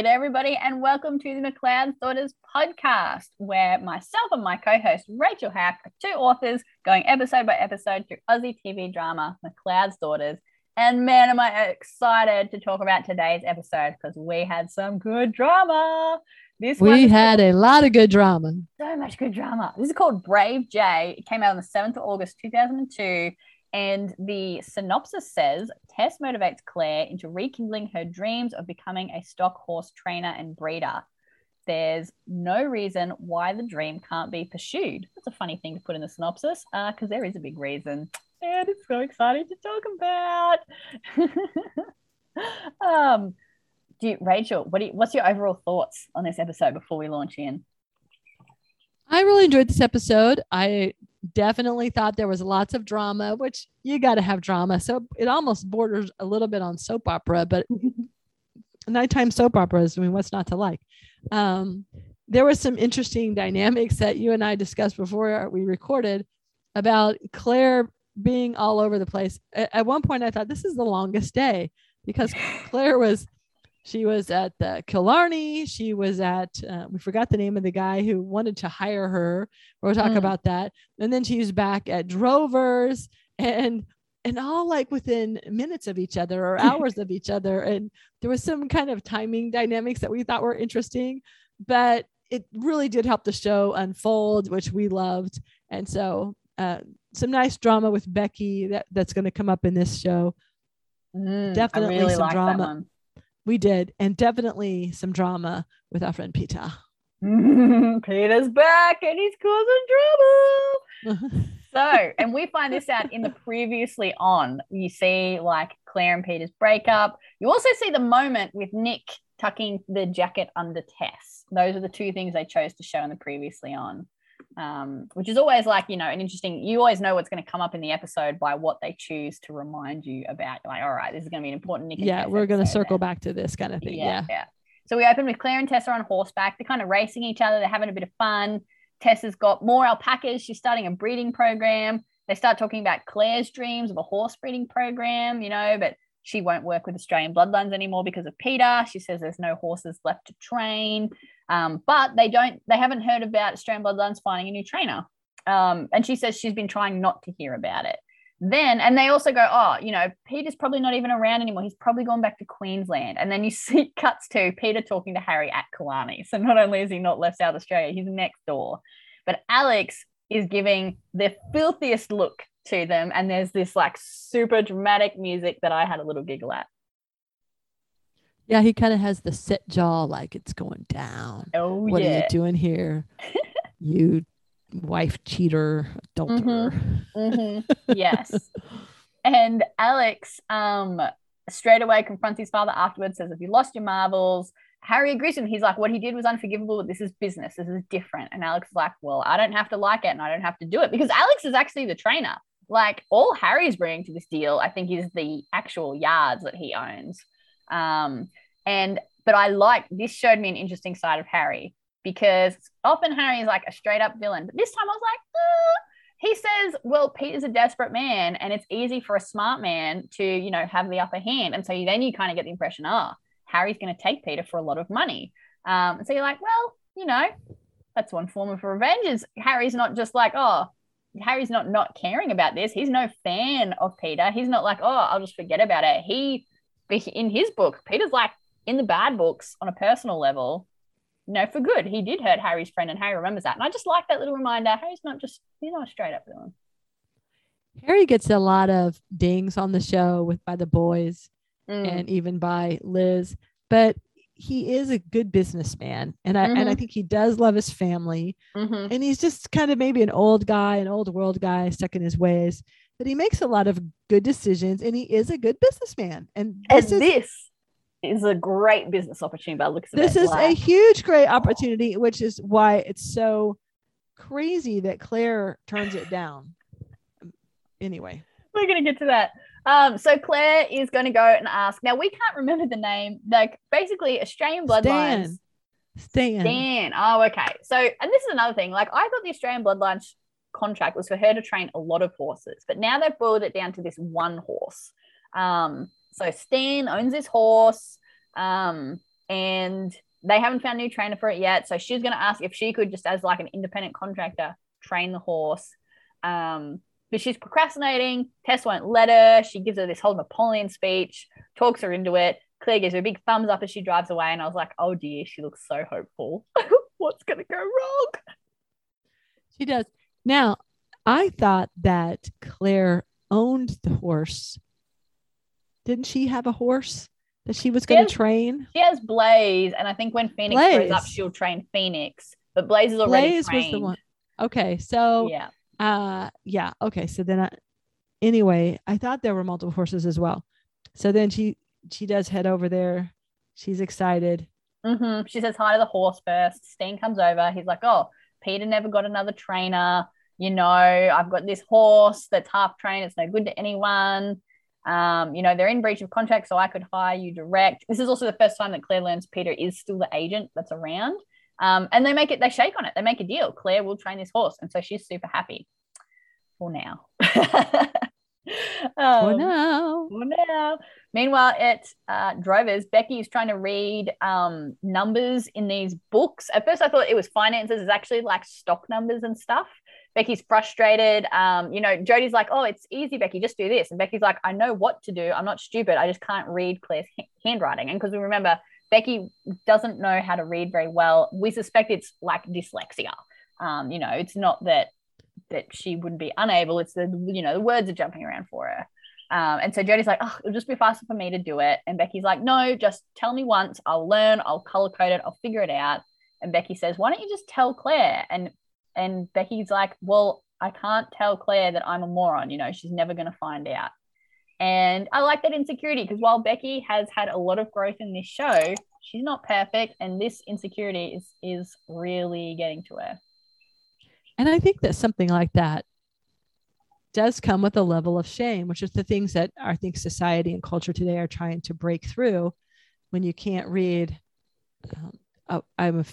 G'day, everybody, and welcome to the McLeod's Daughters podcast, where myself and my co host Rachel Hack are two authors going episode by episode through Aussie TV drama McLeod's Daughters. And man, am I excited to talk about today's episode because we had some good drama. This we had called, a lot of good drama. So much good drama. This is called Brave J. It came out on the 7th of August, 2002. And the synopsis says Tess motivates Claire into rekindling her dreams of becoming a stock horse trainer and breeder. There's no reason why the dream can't be pursued. That's a funny thing to put in the synopsis because uh, there is a big reason. And it's so exciting to talk about. um, do you, Rachel, what do you, what's your overall thoughts on this episode before we launch in? I really enjoyed this episode. I definitely thought there was lots of drama, which you got to have drama. So it almost borders a little bit on soap opera, but nighttime soap operas, I mean, what's not to like? Um, there was some interesting dynamics that you and I discussed before we recorded about Claire being all over the place. At, at one point, I thought this is the longest day because Claire was she was at the Killarney. She was at, uh, we forgot the name of the guy who wanted to hire her. We'll talk mm. about that. And then she was back at Drovers and, and all like within minutes of each other or hours of each other. And there was some kind of timing dynamics that we thought were interesting, but it really did help the show unfold, which we loved. And so, uh, some nice drama with Becky that, that's going to come up in this show. Mm, Definitely really some drama we did, and definitely some drama with our friend Peter. Peter's back and he's causing trouble. so, and we find this out in the previously on. You see, like Claire and Peter's breakup. You also see the moment with Nick tucking the jacket under Tess. Those are the two things they chose to show in the previously on um, which is always like you know an interesting you always know what's going to come up in the episode by what they choose to remind you about. Like all right this is going to be an important Nick yeah we're going to circle then. back to this kind of thing yeah, yeah, yeah. So we open with claire and tessa on horseback. They're kind of racing each other. They're having a bit of fun. Tessa's got more alpacas. She's starting a breeding program. They start talking about claire's dreams of a horse breeding program you know but she won't work with australian bloodlines anymore because of peter. She says there's no horses left to train um, but they don't, they haven't heard about Australian Bloodlines finding a new trainer. Um, and she says she's been trying not to hear about it. Then, and they also go, oh, you know, Peter's probably not even around anymore. He's probably gone back to Queensland. And then you see cuts to Peter talking to Harry at Killarney. So not only is he not left South Australia, he's next door. But Alex is giving the filthiest look to them. And there's this like super dramatic music that I had a little giggle at. Yeah, he kind of has the set jaw, like it's going down. Oh, what yeah. are you doing here? you wife cheater, adulterer. Mm-hmm. Mm-hmm. yes. and Alex, um, straight away confronts his father afterwards, says, If you lost your marbles, Harry agrees with him. He's like, What he did was unforgivable, but this is business. This is different. And Alex is like, Well, I don't have to like it and I don't have to do it because Alex is actually the trainer. Like, all Harry's bringing to this deal, I think, is the actual yards that he owns. Um, and but I like this showed me an interesting side of Harry because often Harry is like a straight up villain, but this time I was like, uh. he says, well, Peter's a desperate man, and it's easy for a smart man to you know have the upper hand, and so then you kind of get the impression, ah, oh, Harry's going to take Peter for a lot of money. Um, and so you're like, well, you know, that's one form of revenge. Is Harry's not just like, oh, Harry's not not caring about this. He's no fan of Peter. He's not like, oh, I'll just forget about it. He, in his book, Peter's like, in the bad books on a personal level, you know, for good. He did hurt Harry's friend, and Harry remembers that. And I just like that little reminder. Harry's not just he's not a straight up villain. Harry gets a lot of dings on the show with by the boys mm. and even by Liz, but he is a good businessman, and I mm-hmm. and I mm-hmm. think he does love his family, mm-hmm. and he's just kind of maybe an old guy, an old world guy stuck in his ways. But he makes a lot of good decisions, and he is a good businessman. And this, and is, this is a great business opportunity by looks at this is a huge great opportunity which is why it's so crazy that claire turns it down anyway we're going to get to that um, so claire is going to go and ask now we can't remember the name like basically australian bloodlines Stan. Stan. Oh, okay. So, and this is another thing. Like, I thought the Australian Bloodlines contract was for her to train a lot of horses, but now they've boiled it down to this one horse. Um, so Stan owns this horse. Um, and they haven't found a new trainer for it yet. So she's going to ask if she could just, as like an independent contractor, train the horse. Um, but she's procrastinating. Tess won't let her. She gives her this whole Napoleon speech, talks her into it. Claire gives her a big thumbs up as she drives away. And I was like, oh dear, she looks so hopeful. What's going to go wrong? She does. Now, I thought that Claire owned the horse. Didn't she have a horse that she was going to train? She has Blaze, and I think when Phoenix Blaze. grows up, she'll train Phoenix. But Blaze is already Blaze trained. was the one. Okay, so yeah, uh, yeah, okay. So then, I, anyway, I thought there were multiple horses as well. So then she she does head over there. She's excited. Mm-hmm. She says hi to the horse first. Steen comes over. He's like, "Oh, Peter never got another trainer. You know, I've got this horse that's half trained. It's no good to anyone. Um, you know, they're in breach of contract, so I could hire you direct. This is also the first time that Claire learns Peter is still the agent that's around. Um, and they make it, they shake on it, they make a deal. Claire will train this horse. And so she's super happy for now. um, for now. For now. Meanwhile, at uh, Drovers, Becky is trying to read um, numbers in these books. At first, I thought it was finances. It's actually like stock numbers and stuff. Becky's frustrated. Um, you know, Jody's like, "Oh, it's easy, Becky. Just do this." And Becky's like, "I know what to do. I'm not stupid. I just can't read Claire's handwriting." And because we remember, Becky doesn't know how to read very well. We suspect it's like dyslexia. Um, you know, it's not that that she wouldn't be unable. It's the you know the words are jumping around for her. Um, and so Jody's like, oh, it'll just be faster for me to do it. And Becky's like, no, just tell me once. I'll learn. I'll color code it. I'll figure it out. And Becky says, why don't you just tell Claire? And and Becky's like, well, I can't tell Claire that I'm a moron. You know, she's never going to find out. And I like that insecurity because while Becky has had a lot of growth in this show, she's not perfect, and this insecurity is is really getting to her. And I think that something like that does come with a level of shame, which is the things that I think society and culture today are trying to break through. When you can't read, um, oh, I'm a,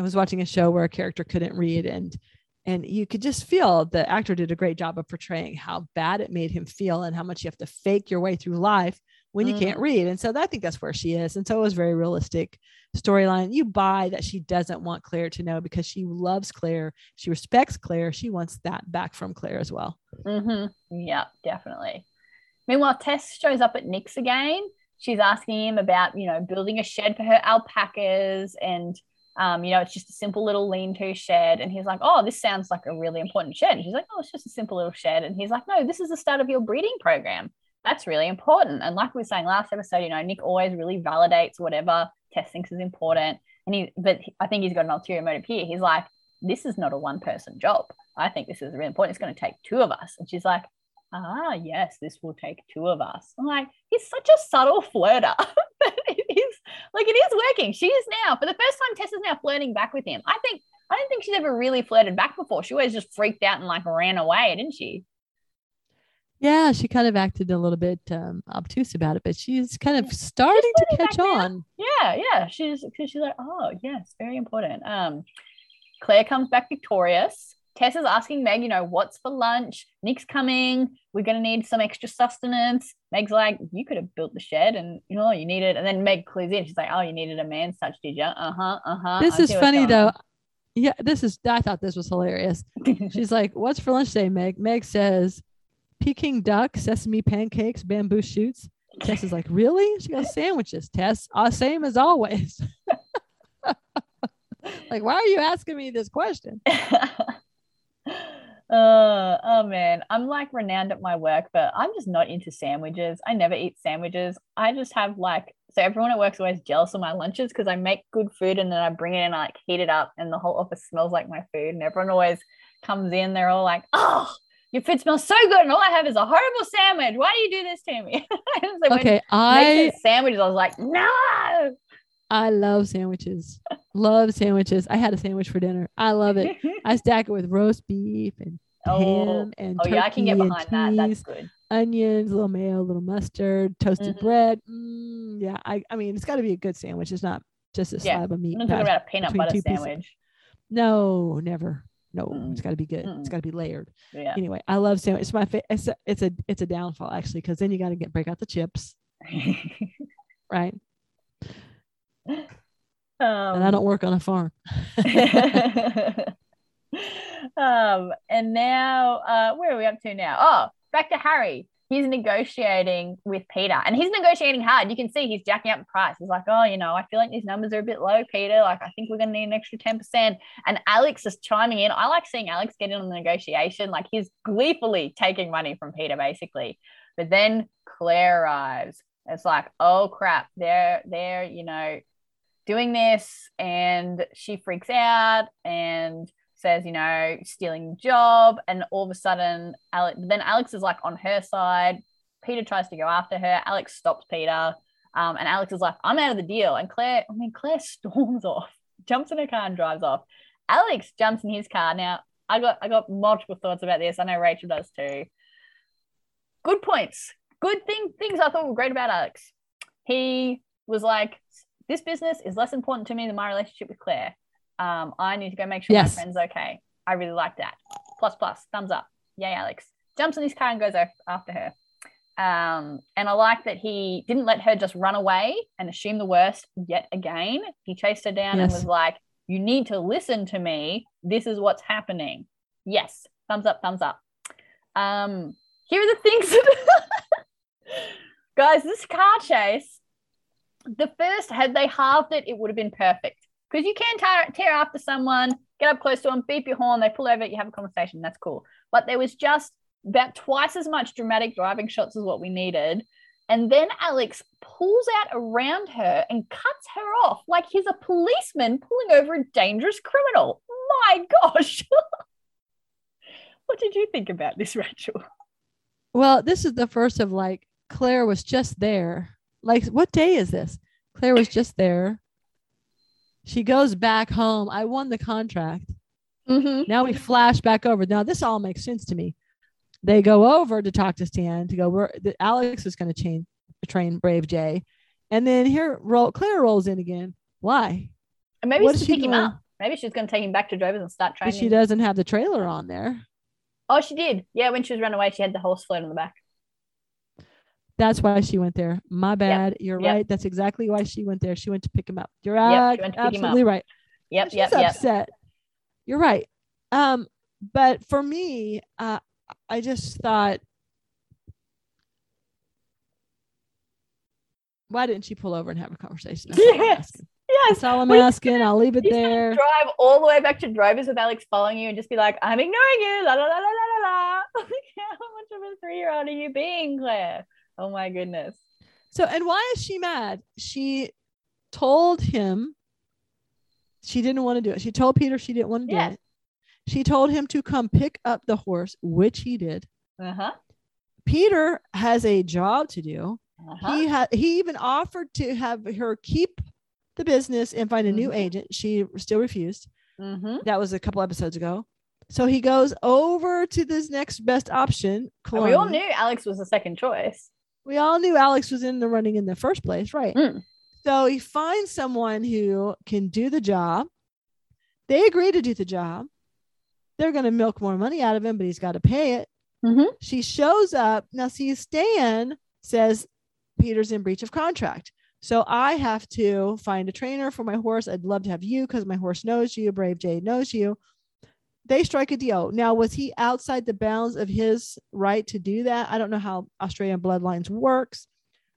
I was watching a show where a character couldn't read, and and you could just feel the actor did a great job of portraying how bad it made him feel and how much you have to fake your way through life when you mm. can't read. And so I think that's where she is. And so it was very realistic storyline. You buy that she doesn't want Claire to know because she loves Claire. She respects Claire. She wants that back from Claire as well. Mm-hmm. Yeah, definitely. Meanwhile, Tess shows up at Nick's again. She's asking him about, you know, building a shed for her alpacas and um, you know, it's just a simple little lean-to shed. And he's like, Oh, this sounds like a really important shed. And she's like, Oh, it's just a simple little shed. And he's like, No, this is the start of your breeding program that's really important. And like we were saying last episode, you know, Nick always really validates whatever Tess thinks is important. And he, but I think he's got an ulterior motive here. He's like, this is not a one person job. I think this is really important. It's going to take two of us. And she's like, ah, yes, this will take two of us. I'm like, he's such a subtle flirter. but it is like, it is working. She is now, for the first time, Tess is now flirting back with him. I think, I don't think she's ever really flirted back before. She always just freaked out and like ran away, didn't she? Yeah, she kind of acted a little bit um, obtuse about it, but she's kind of starting to catch on. Yeah, yeah. She's because she's like, oh yes, very important. Um, Claire comes back victorious. Tessa's asking Meg, you know, what's for lunch? Nick's coming. We're gonna need some extra sustenance. Meg's like, you could have built the shed, and you know, you needed. And then Meg clues in. She's like, oh, you needed a man's touch, did you? Uh huh. Uh huh. This I is funny though. Yeah, this is. I thought this was hilarious. She's like, "What's for lunch today, Meg?" Meg says, Peking duck, sesame pancakes, bamboo shoots. Tess is like, really? She goes, sandwiches, Tess. Uh, same as always. like, why are you asking me this question? uh, oh man, I'm like renowned at my work, but I'm just not into sandwiches. I never eat sandwiches. I just have like so everyone at work's always jealous of my lunches because I make good food and then I bring it in and I like heat it up and the whole office smells like my food and everyone always comes in. They're all like, oh, your food smells so good, and all I have is a horrible sandwich. Why do you do this to me? so okay, I sandwiches. I was like, no. I love sandwiches. love sandwiches. I had a sandwich for dinner. I love it. I stack it with roast beef and oh, ham and oh yeah, I can get behind that. That's good. Onions, a little mayo, a little mustard, toasted mm-hmm. bread. Mm, yeah, I, I mean, it's got to be a good sandwich. It's not just a yeah. slab of meat. I'm talking about a peanut butter sandwich. Pieces. No, never. No, mm. it's got to be good. Mm. It's got to be layered. Yeah. Anyway, I love sandwich. It's my fa- it's a, it's a it's a downfall actually because then you got to get break out the chips, right? Um, and I don't work on a farm. um, and now, uh, where are we up to now? Oh, back to Harry. He's negotiating with Peter and he's negotiating hard. You can see he's jacking up the price. He's like, Oh, you know, I feel like these numbers are a bit low, Peter. Like, I think we're going to need an extra 10%. And Alex is chiming in. I like seeing Alex get in on the negotiation. Like, he's gleefully taking money from Peter, basically. But then Claire arrives. It's like, oh crap, they're they're, you know, doing this and she freaks out and says, you know, stealing the job. And all of a sudden, Alex, then Alex is like on her side. Peter tries to go after her. Alex stops Peter. Um, and Alex is like, I'm out of the deal. And Claire, I mean, Claire storms off, jumps in her car and drives off. Alex jumps in his car. Now, I got I got multiple thoughts about this. I know Rachel does too. Good points. Good thing things I thought were great about Alex. He was like, this business is less important to me than my relationship with Claire. Um, I need to go make sure Yes. my friend's okay. I really like that. Plus, plus, thumbs up. Yay, Alex. Jumps in his car and goes after her. Um, and I like that he didn't let her just run away and assume the worst yet again. He chased her down and was like, You need to listen to me. This is what's happening. Yes, thumbs up, thumbs up. Um, here are the things guys, this car chase, the first, had they halved it, it would have been perfect. Because you can tear, tear after someone, get up close to them, beep your horn, they pull over, you have a conversation. That's cool. But there was just about twice as much dramatic driving shots as what we needed. And then Alex pulls out around her and cuts her off like he's a policeman pulling over a dangerous criminal. My gosh. what did you think about this, Rachel? Well, this is the first of like Claire was just there. Like, what day is this? Claire was just there. She goes back home. I won the contract. Mm-hmm. Now we flash back over. Now this all makes sense to me. They go over to talk to Stan to go. Where Alex is going to chain train Brave J, and then here roll, Claire rolls in again. Why? And maybe What she's pick him up. Maybe she's going to take him back to Drovers and start But training. she doesn't have the trailer on there. Oh, she did. Yeah, when she was running away, she had the horse float on the back. That's why she went there. My bad. You're Yep. right. That's exactly why she went there. She went to pick him up. You're Yep, she went to pick him absolutely up. right. Yep, She's yep, yep. upset. You're right. Um, but for me, uh, I just thought, why didn't she pull over and have a conversation? That's Yes. Yes. That's all I'm Well, asking. I'll leave it there. drive all the way back to Drovers with Alex following you and just be like, I'm ignoring you. La la la la la la la. How much of a three year old are you being, Claire? Oh my goodness. So, and why is she mad? She told him she didn't want to do it. She told Peter she didn't want to do it. She told him to come pick up the horse, which he did. Uh huh. Peter has a job to do. Uh-huh. He had he even offered to have her keep the business and find a new Mhm. agent. She still refused. mm-hmm. That was a couple episodes ago. So he goes over to this next best option. And we all knew Alex was the second choice. We all knew Alex was in the running in the first place, right? Mm. So he finds someone who can do the job. They agree to do the job. They're going to milk more money out of him, but he's got to pay it. Mhm. She shows up. Now, see, Stan says Peter's in breach of contract. So I have to find a trainer for my horse. I'd love to have you because my horse knows you. Brave Jade knows you. They strike a deal. Now, was he outside the bounds of his right to do that? I don't know how Australian bloodlines works.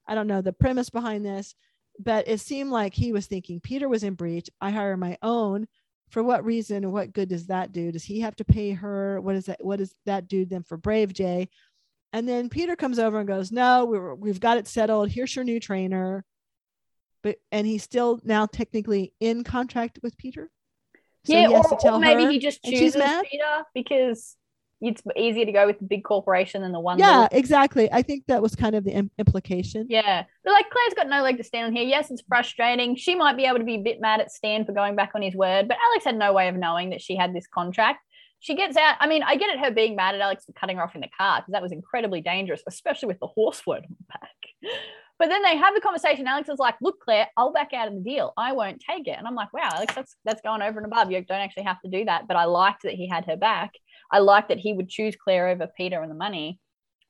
I don't know the premise behind this, but it seemed like he was thinking Peter was in breach. I hire my own. For what reason what good does that do? Does he have to pay her? What is that? What does that do then for Brave J? And then Peter comes over and goes, "No, we were, we've got it settled. Here's your new trainer." But and he's still now technically in contract with Peter. So yeah, or, or maybe he just chooses? Peter because it's easier to go with the big corporation than the one. Yeah, little- exactly. I think that was kind of the im- implication. Yeah. But like Claire's got no leg to stand on here. Yes, it's frustrating. She might be able to be a bit mad at Stan for going back on his word, but Alex had no way of knowing that she had this contract. She gets out. I mean, I get it her being mad at Alex for cutting her off in the car because that was incredibly dangerous, especially with the horse float on the back. But then they have the conversation. Alex is like, "Look, Claire, I'll back out of the deal. I won't take it." And I'm like, "Wow, Alex, that's that's going over and above. You don't actually have to do that." But I liked that he had her back. I liked that he would choose Claire over Peter and the money.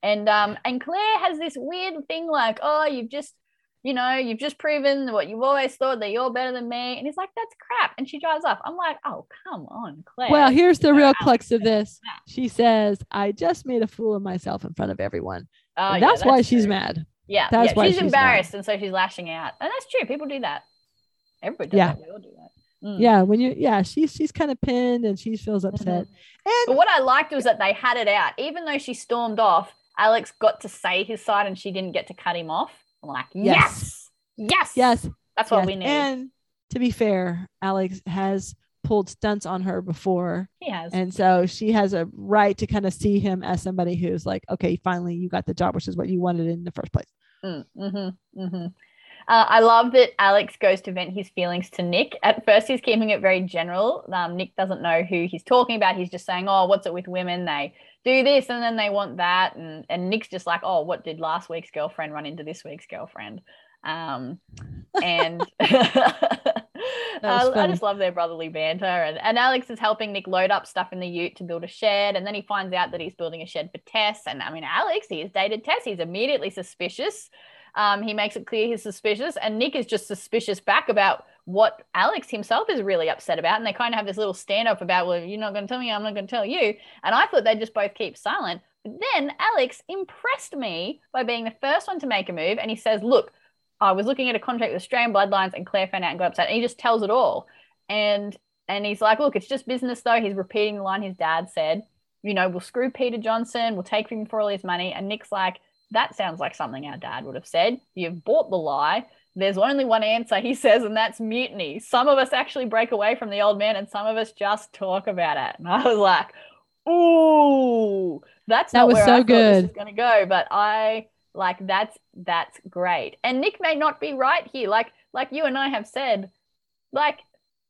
And um and Claire has this weird thing like, oh, you've just you know, you've just proven what you've always thought that you're better than me. And he's like, that's crap. And she drives off. I'm like, oh, come on, Claire. Well, here's the You real crux of this. She says, I just made a fool of myself in front of everyone. Oh, yeah, that's why she's mad. Yeah, That's yeah. why she's she's embarrassed, and so she's lashing out. And that's true. People do that. Everybody does Yeah. that. We all do that. Mm. Yeah, when you yeah, she's she's kind of pinned and she feels upset. But And what I liked was that they had it out. Even though she stormed off, Alex got to say his side, and she didn't get to cut him off. I'm like, yes, Yes. yes, yes, That's what yes. we need. And to be fair, Alex has pulled stunts on her before. he has. And so she has a right to kind of see him as somebody who's like, okay, finally you got the job, which is what you wanted in the first place. Mm, hmm mm-hmm. Uh, I love that Alex goes to vent his feelings to Nick. At first, he's keeping it very general. Um, Nick doesn't know who he's talking about. He's just saying, "Oh, what's it with women? They do this and then they want that." And and Nick's just like, "Oh, what did last week's girlfriend run into this week's girlfriend?" Um, and I, I just love their brotherly banter. And, and Alex is helping Nick load up stuff in the ute to build a shed. And then he finds out that he's building a shed for Tess. And I mean, Alex, he has dated Tess. He's immediately suspicious. Um, he makes it clear he's suspicious. And Nick is just suspicious back about what Alex himself is really upset about. And they kind of have this little standoff about, well, you're not going to tell me, I'm not going to tell you. And I thought they'd just both keep silent. But then Alex impressed me by being the first one to make a move. And he says, look, I was looking at a contract with Australian Bloodlines and Claire found out and got upset. And he just tells it all. And and he's like, look, it's just business though. He's repeating the line his dad said, you know, we'll screw Peter Johnson, we'll take him for all his money. And Nick's like, that sounds like something our dad would have said. You've bought the lie. There's only one answer, he says, and that's mutiny. Some of us actually break away from the old man, and some of us just talk about it. And I was like, ooh, that's That not was where so I thought good. this was going to go. But I like that's that's great. And Nick may not be right here. Like like you and I have said, like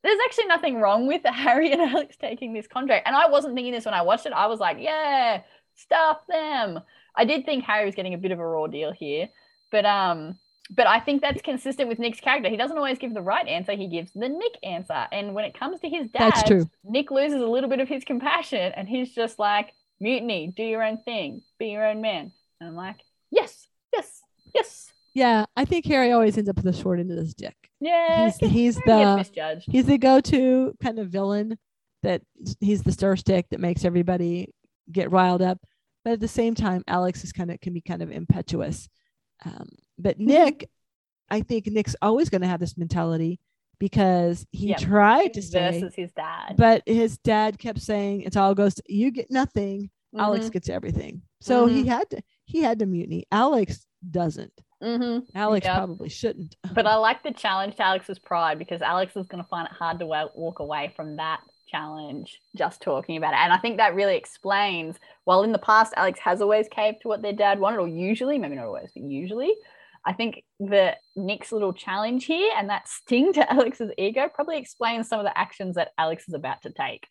there's actually nothing wrong with Harry and Alex taking this contract. And I wasn't thinking this when I watched it. I was like, yeah, stuff them. I did think Harry was getting a bit of a raw deal here, but um, but I think that's consistent with Nick's character. He doesn't always give the right answer; he gives the Nick answer. And when it comes to his dad, That's true. Nick loses a little bit of his compassion, and he's just like, mutiny, do your own thing, be your own man. And I'm like, yes, yes, yes, Yeah, I think Harry always ends up with the short end of the stick. yeah. He's he's the misjudged. he's the go-to kind of villain that he's the stir stick that makes everybody get riled up. But at the same time, Alex is kind of can be kind of impetuous. Um, but Mm-hmm. Nick, I think Nick's always going to have this mentality because he Yeah, tried to stay, versus his dad. but his dad kept saying "It's all goes to you get nothing. Alex Mhm, gets everything. So he Mhm. had to he had to mutiny. Alex doesn't. mhm. Alex probably shouldn't. But I like the challenge to Alex's pride because Alex is going to find it hard to walk away from that challenge just talking about it. And I think that really explains, while in the past, Alex has always caved to what their dad wanted, or usually, maybe not always, but usually. I think the Nick's little challenge here and that sting to Alex's ego probably explains some of the actions that Alex is about to take.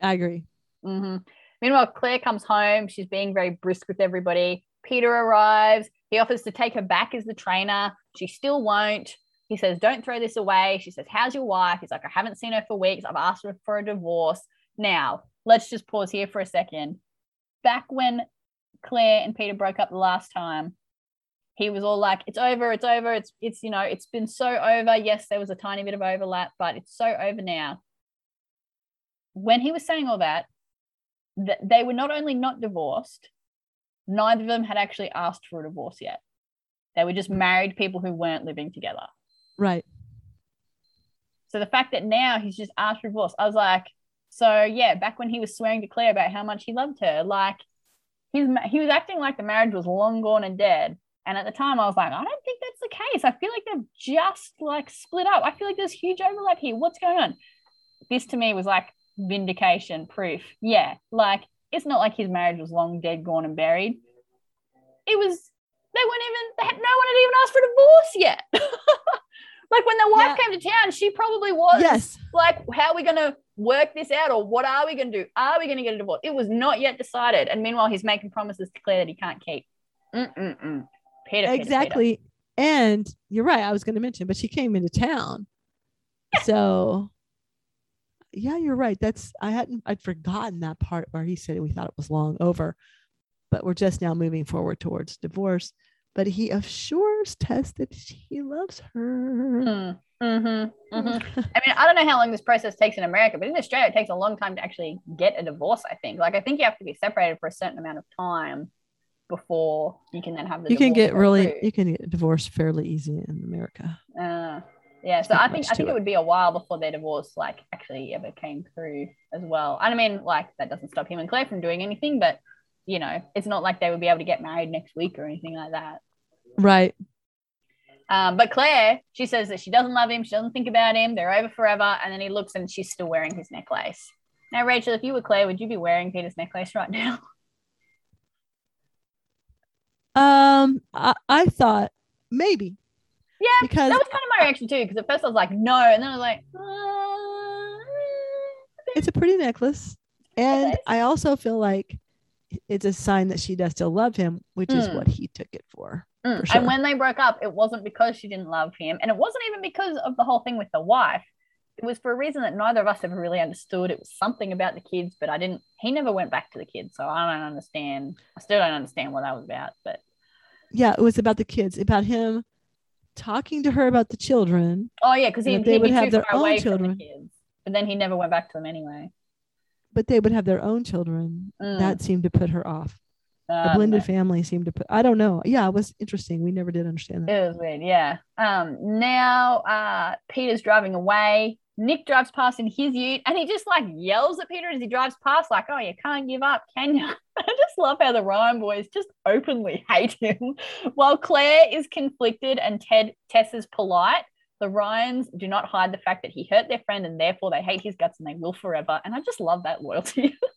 I agree. hmm Meanwhile, Claire comes home. She's being very brisk with everybody. Peter arrives. He offers to take her back as the trainer. She still won't. He says, Don't throw this away. She says, How's your wife? He's like, I haven't seen her for weeks. I've asked her for a divorce. Now, let's just pause here for a second. Back when Claire and Peter broke up the last time, he was all like, It's over, it's over, it's it's you know, it's been so over. Yes, there was a tiny bit of overlap, but it's so over now. When he was saying all that, th- they were not only not divorced, neither of them had actually asked for a divorce yet. They were just married people who weren't living together. Right. So the fact that now he's just asked for divorce, I was like, so yeah, back when he was swearing to Claire about how much he loved her, like he's he was acting like the marriage was long gone and dead. And at the time, I was like, I don't think that's the case. I feel like they've just like split up. I feel like there's huge overlap here. What's going on? This to me was like vindication proof. Yeah, like it's not like his marriage was long dead, gone and buried. It was they weren't even they had, no one had even asked for divorce yet. like when the wife Yeah. came to town, she probably was Yes. like, how are we going to work this out, or what are we going to do? Are we going to get a divorce? It was not yet decided, and meanwhile, he's making promises to Claire that he can't keep. Mm-mm-mm. Peter, Peter, Peter. exactly. And you're right. I was going to mention, but she came into town. So, yeah, you're right. That's I hadn't I'd forgotten that part where he said we thought it was long over, but we're just now moving forward towards divorce. but he assures Tess that he loves her. Mm, mm-hmm, mm-hmm. I mean, I don't know how long this process takes in America, but in Australia, it takes a long time to actually get a divorce. I think. Like, I think you have to be separated for a certain amount of time before you can then have the. You can get really, through. you can get divorced fairly easy in America. Uh, yeah, so I think I think it it. would be a while before their divorce like actually ever came through as well. And I mean, like that doesn't stop him and Claire from doing anything, but you know, it's not like they would be able to get married next week or anything like that. Right. Um, but Claire, she says that she doesn't love him, she doesn't think about him, they're over forever, and then he looks and she's still wearing his necklace. Now, Rachel, if you were Claire, would you be wearing Peter's necklace right now? Um, I, I thought maybe Yeah, because that was kind of my reaction too, because at first I was like, no, and then I was like, uh, it's a pretty necklace, and. I also feel like it's a sign that she does still love him, which is Mm. what he took it for. Mm, For sure. And when they broke up, it wasn't because she didn't love him, and it wasn't even because of the whole thing with the wife. It was for a reason that neither of us ever really understood. It was something about the kids, but I didn't. He never went back to the kids, so I don't understand. I still don't understand what that was about. But Yeah, it was about the kids, about him talking to her about the children. oh yeah, because he, they he'd have their own children. the. But then he never went back to them anyway. but they would have their own children. Mm. That seemed to put her off. The Um, blended family seemed to put. I don't know. Yeah, it was interesting. We never did understand that. It was weird, yeah. Um, now uh, Peter's driving away. Nick drives past in his ute and he just like yells at Peter as he drives past, like, oh, you can't give up, can you? I just love how the Ryan boys just openly hate him. While Claire is conflicted and Ted Tess is polite, the Ryans do not hide the fact that he hurt their friend and therefore they hate his guts and they will forever. And I just love that loyalty.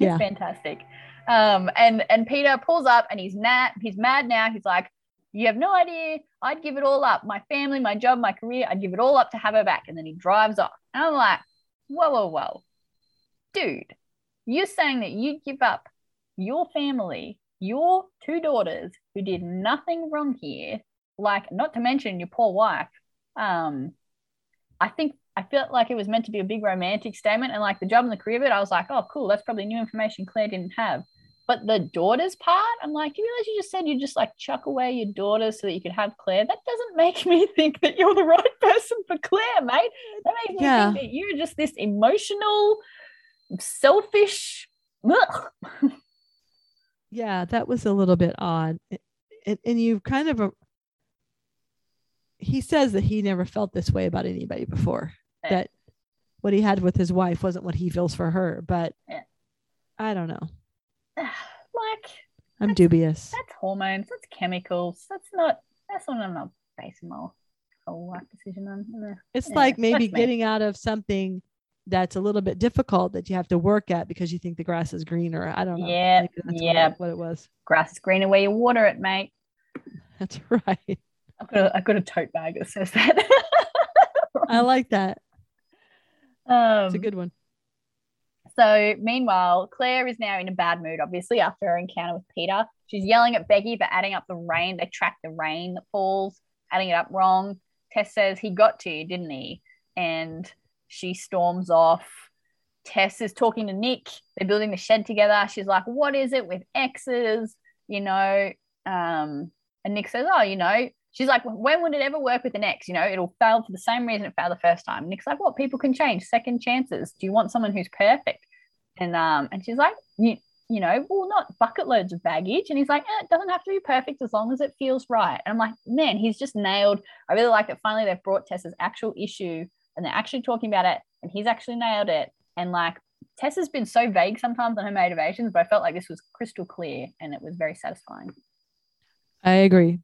It's Yeah. fantastic. Um, and and Peter pulls up and he's mad. He's mad now. He's like, "You have no idea. I'd give it all up. My family, my job, my career. I'd give it all up to have her back." And then he drives off. And I'm like, "Whoa, whoa, whoa, dude! You're saying that you'd give up your family, your two daughters who did nothing wrong here, like not to mention your poor wife. Um, I think I felt like it was meant to be a big romantic statement, and like the job and the career bit, I was like, oh, cool, that's probably new information Claire didn't have. But the daughters part, I'm like, you realize you just said you just like chuck away your daughters so that you could have Claire? That doesn't make me think that you're the right person for Claire, mate. That makes me Yeah. think that you're just this emotional, selfish. Ugh. Yeah, that was a little bit odd. And you kind of. A, he says that he never felt this way about anybody before. Yeah. That what he had with his wife wasn't what he feels for her. But Yeah. I don't know. like I'm dubious. that's hormones, that's chemicals. That's not that's what I'm not basing my whole life decision on. It's Yeah, like maybe that's me. getting out of something that's a little bit difficult that you have to work at because you think the grass is greener. I don't know. Yeah, what yeah. it- what it was. Grass is greener where you water it, mate. That's right. I've got a, I've got a tote bag that says that. I like that. um, It's a good one. So, meanwhile, Claire is now in a bad mood, obviously, after her encounter with Peter. She's yelling at Becky for adding up the rain. They track the rain that falls, adding it up wrong. Tess says, He got to you, didn't he? And she storms off. Tess is talking to Nick. They're building the shed together. She's like, What is it with exes? You know, um, and Nick says, Oh, you know, she's like, When would it ever work with an ex? You know, it'll fail for the same reason it failed the first time. Nick's like, What? People can change, second chances. Do you want someone who's perfect? And um, and she's like, you, you know, well, not bucket loads of baggage. And he's like, eh, it doesn't have to be perfect as long as it feels right. And I'm like, man, he's just nailed. I really like that finally they've brought Tessa's actual issue and they're actually talking about it, and he's actually nailed it. And like Tessa's been so vague sometimes on her motivations, but I felt like this was crystal clear and it was very satisfying. I agree.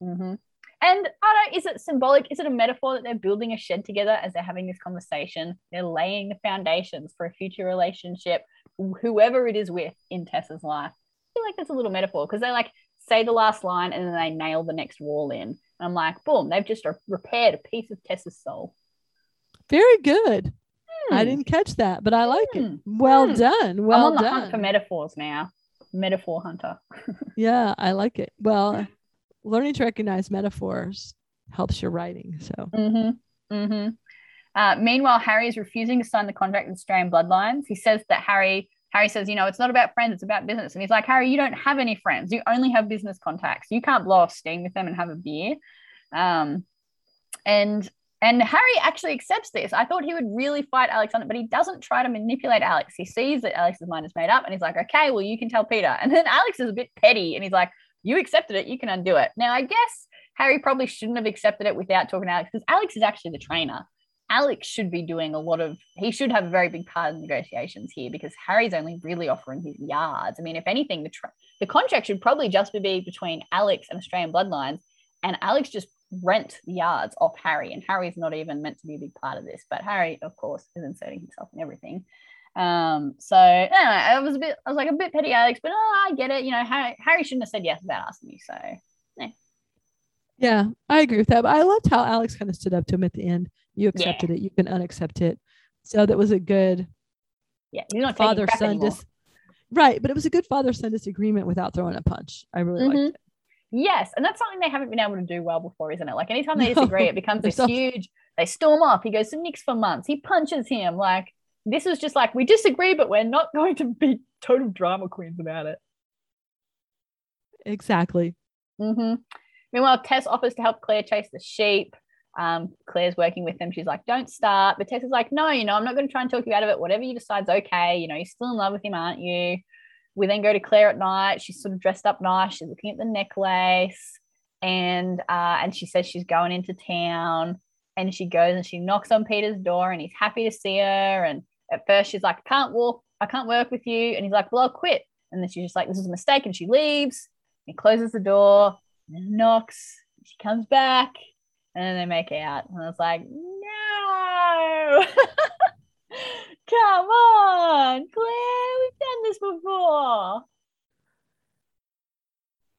hmm And I don't, is it symbolic? Is it a metaphor that they're building a shed together as they're having this conversation? They're laying the foundations for a future relationship, whoever it is with in Tessa's life. I feel like that's a little metaphor because they like say the last line and then they nail the next wall in. And I'm like, boom, they've just re- repaired a piece of Tessa's soul. Very good. I Hmm. didn't catch that, but I like Hmm. it. Well Hmm. done. Well done. I'm on the hunt for metaphors now. Metaphor hunter. yeah, I like it. Well, learning to recognize metaphors helps your writing. So Mm-hmm. Mm-hmm. Uh, meanwhile, Harry is refusing to sign the contract with Australian Bloodlines. He says that Harry Harry says, you know, it's not about friends, it's about business. And he's like, Harry, you don't have any friends. You only have business contacts. You can't blow off steam with them and have a beer. Um, and and Harry actually accepts this. I thought he would really fight Alex on it, but he doesn't try to manipulate Alex. He sees that Alex's mind is made up and he's like, okay, well, you can tell Peter. And then Alex is a bit petty and he's like, you accepted it, you can undo it. Now, I guess Harry probably shouldn't have accepted it without talking to Alex because Alex is actually the trainer. Alex should be doing a lot of, he should have a very big part in negotiations here because Harry's only really offering his yards. I mean, if anything, the, tra- the contract should probably just be between Alex and Australian Bloodlines. And Alex just rent the yards off Harry, and Harry's not even meant to be a big part of this. But Harry, of course, is inserting himself in everything. Um, so I, I was a bit, I was like a bit petty, Alex, but oh, I get it. You know, Harry, Harry shouldn't have said yes without asking me. So, yeah. Yeah, I agree with that. But I loved how Alex kind of stood up to him at the end. You accepted yeah. it. You can unaccept it. So that was a good. Yeah, he's not father son dis- right, but it was a good father son disagreement without throwing a punch. I really mm-hmm. liked it. Yes, and that's something they haven't been able to do well before, isn't it? Like anytime they disagree, it becomes this huge. They storm off. He goes to Nick's for months. He punches him. Like this was just like we disagree, but we're not going to be total drama queens about it. Exactly. Mm-hmm. Meanwhile, Tess offers to help Claire chase the sheep. Um, Claire's working with them. She's like, "Don't start," but Tess is like, "No, you know, I'm not going to try and talk you out of it. Whatever you decide's okay. You know, you're still in love with him, aren't you?" we then go to Claire at night. She's sort of dressed up nice. She's looking at the necklace, and uh, and she says she's going into town. And she goes and she knocks on Peter's door, and he's happy to see her. And at first, she's like, "I can't walk. I can't work with you." And he's like, "Well, I'll quit." And then she's just like, "This is a mistake," and she leaves. He closes the door, and knocks. She comes back, and then they make out. And I was like, "No." Come on, Claire, we've done this before.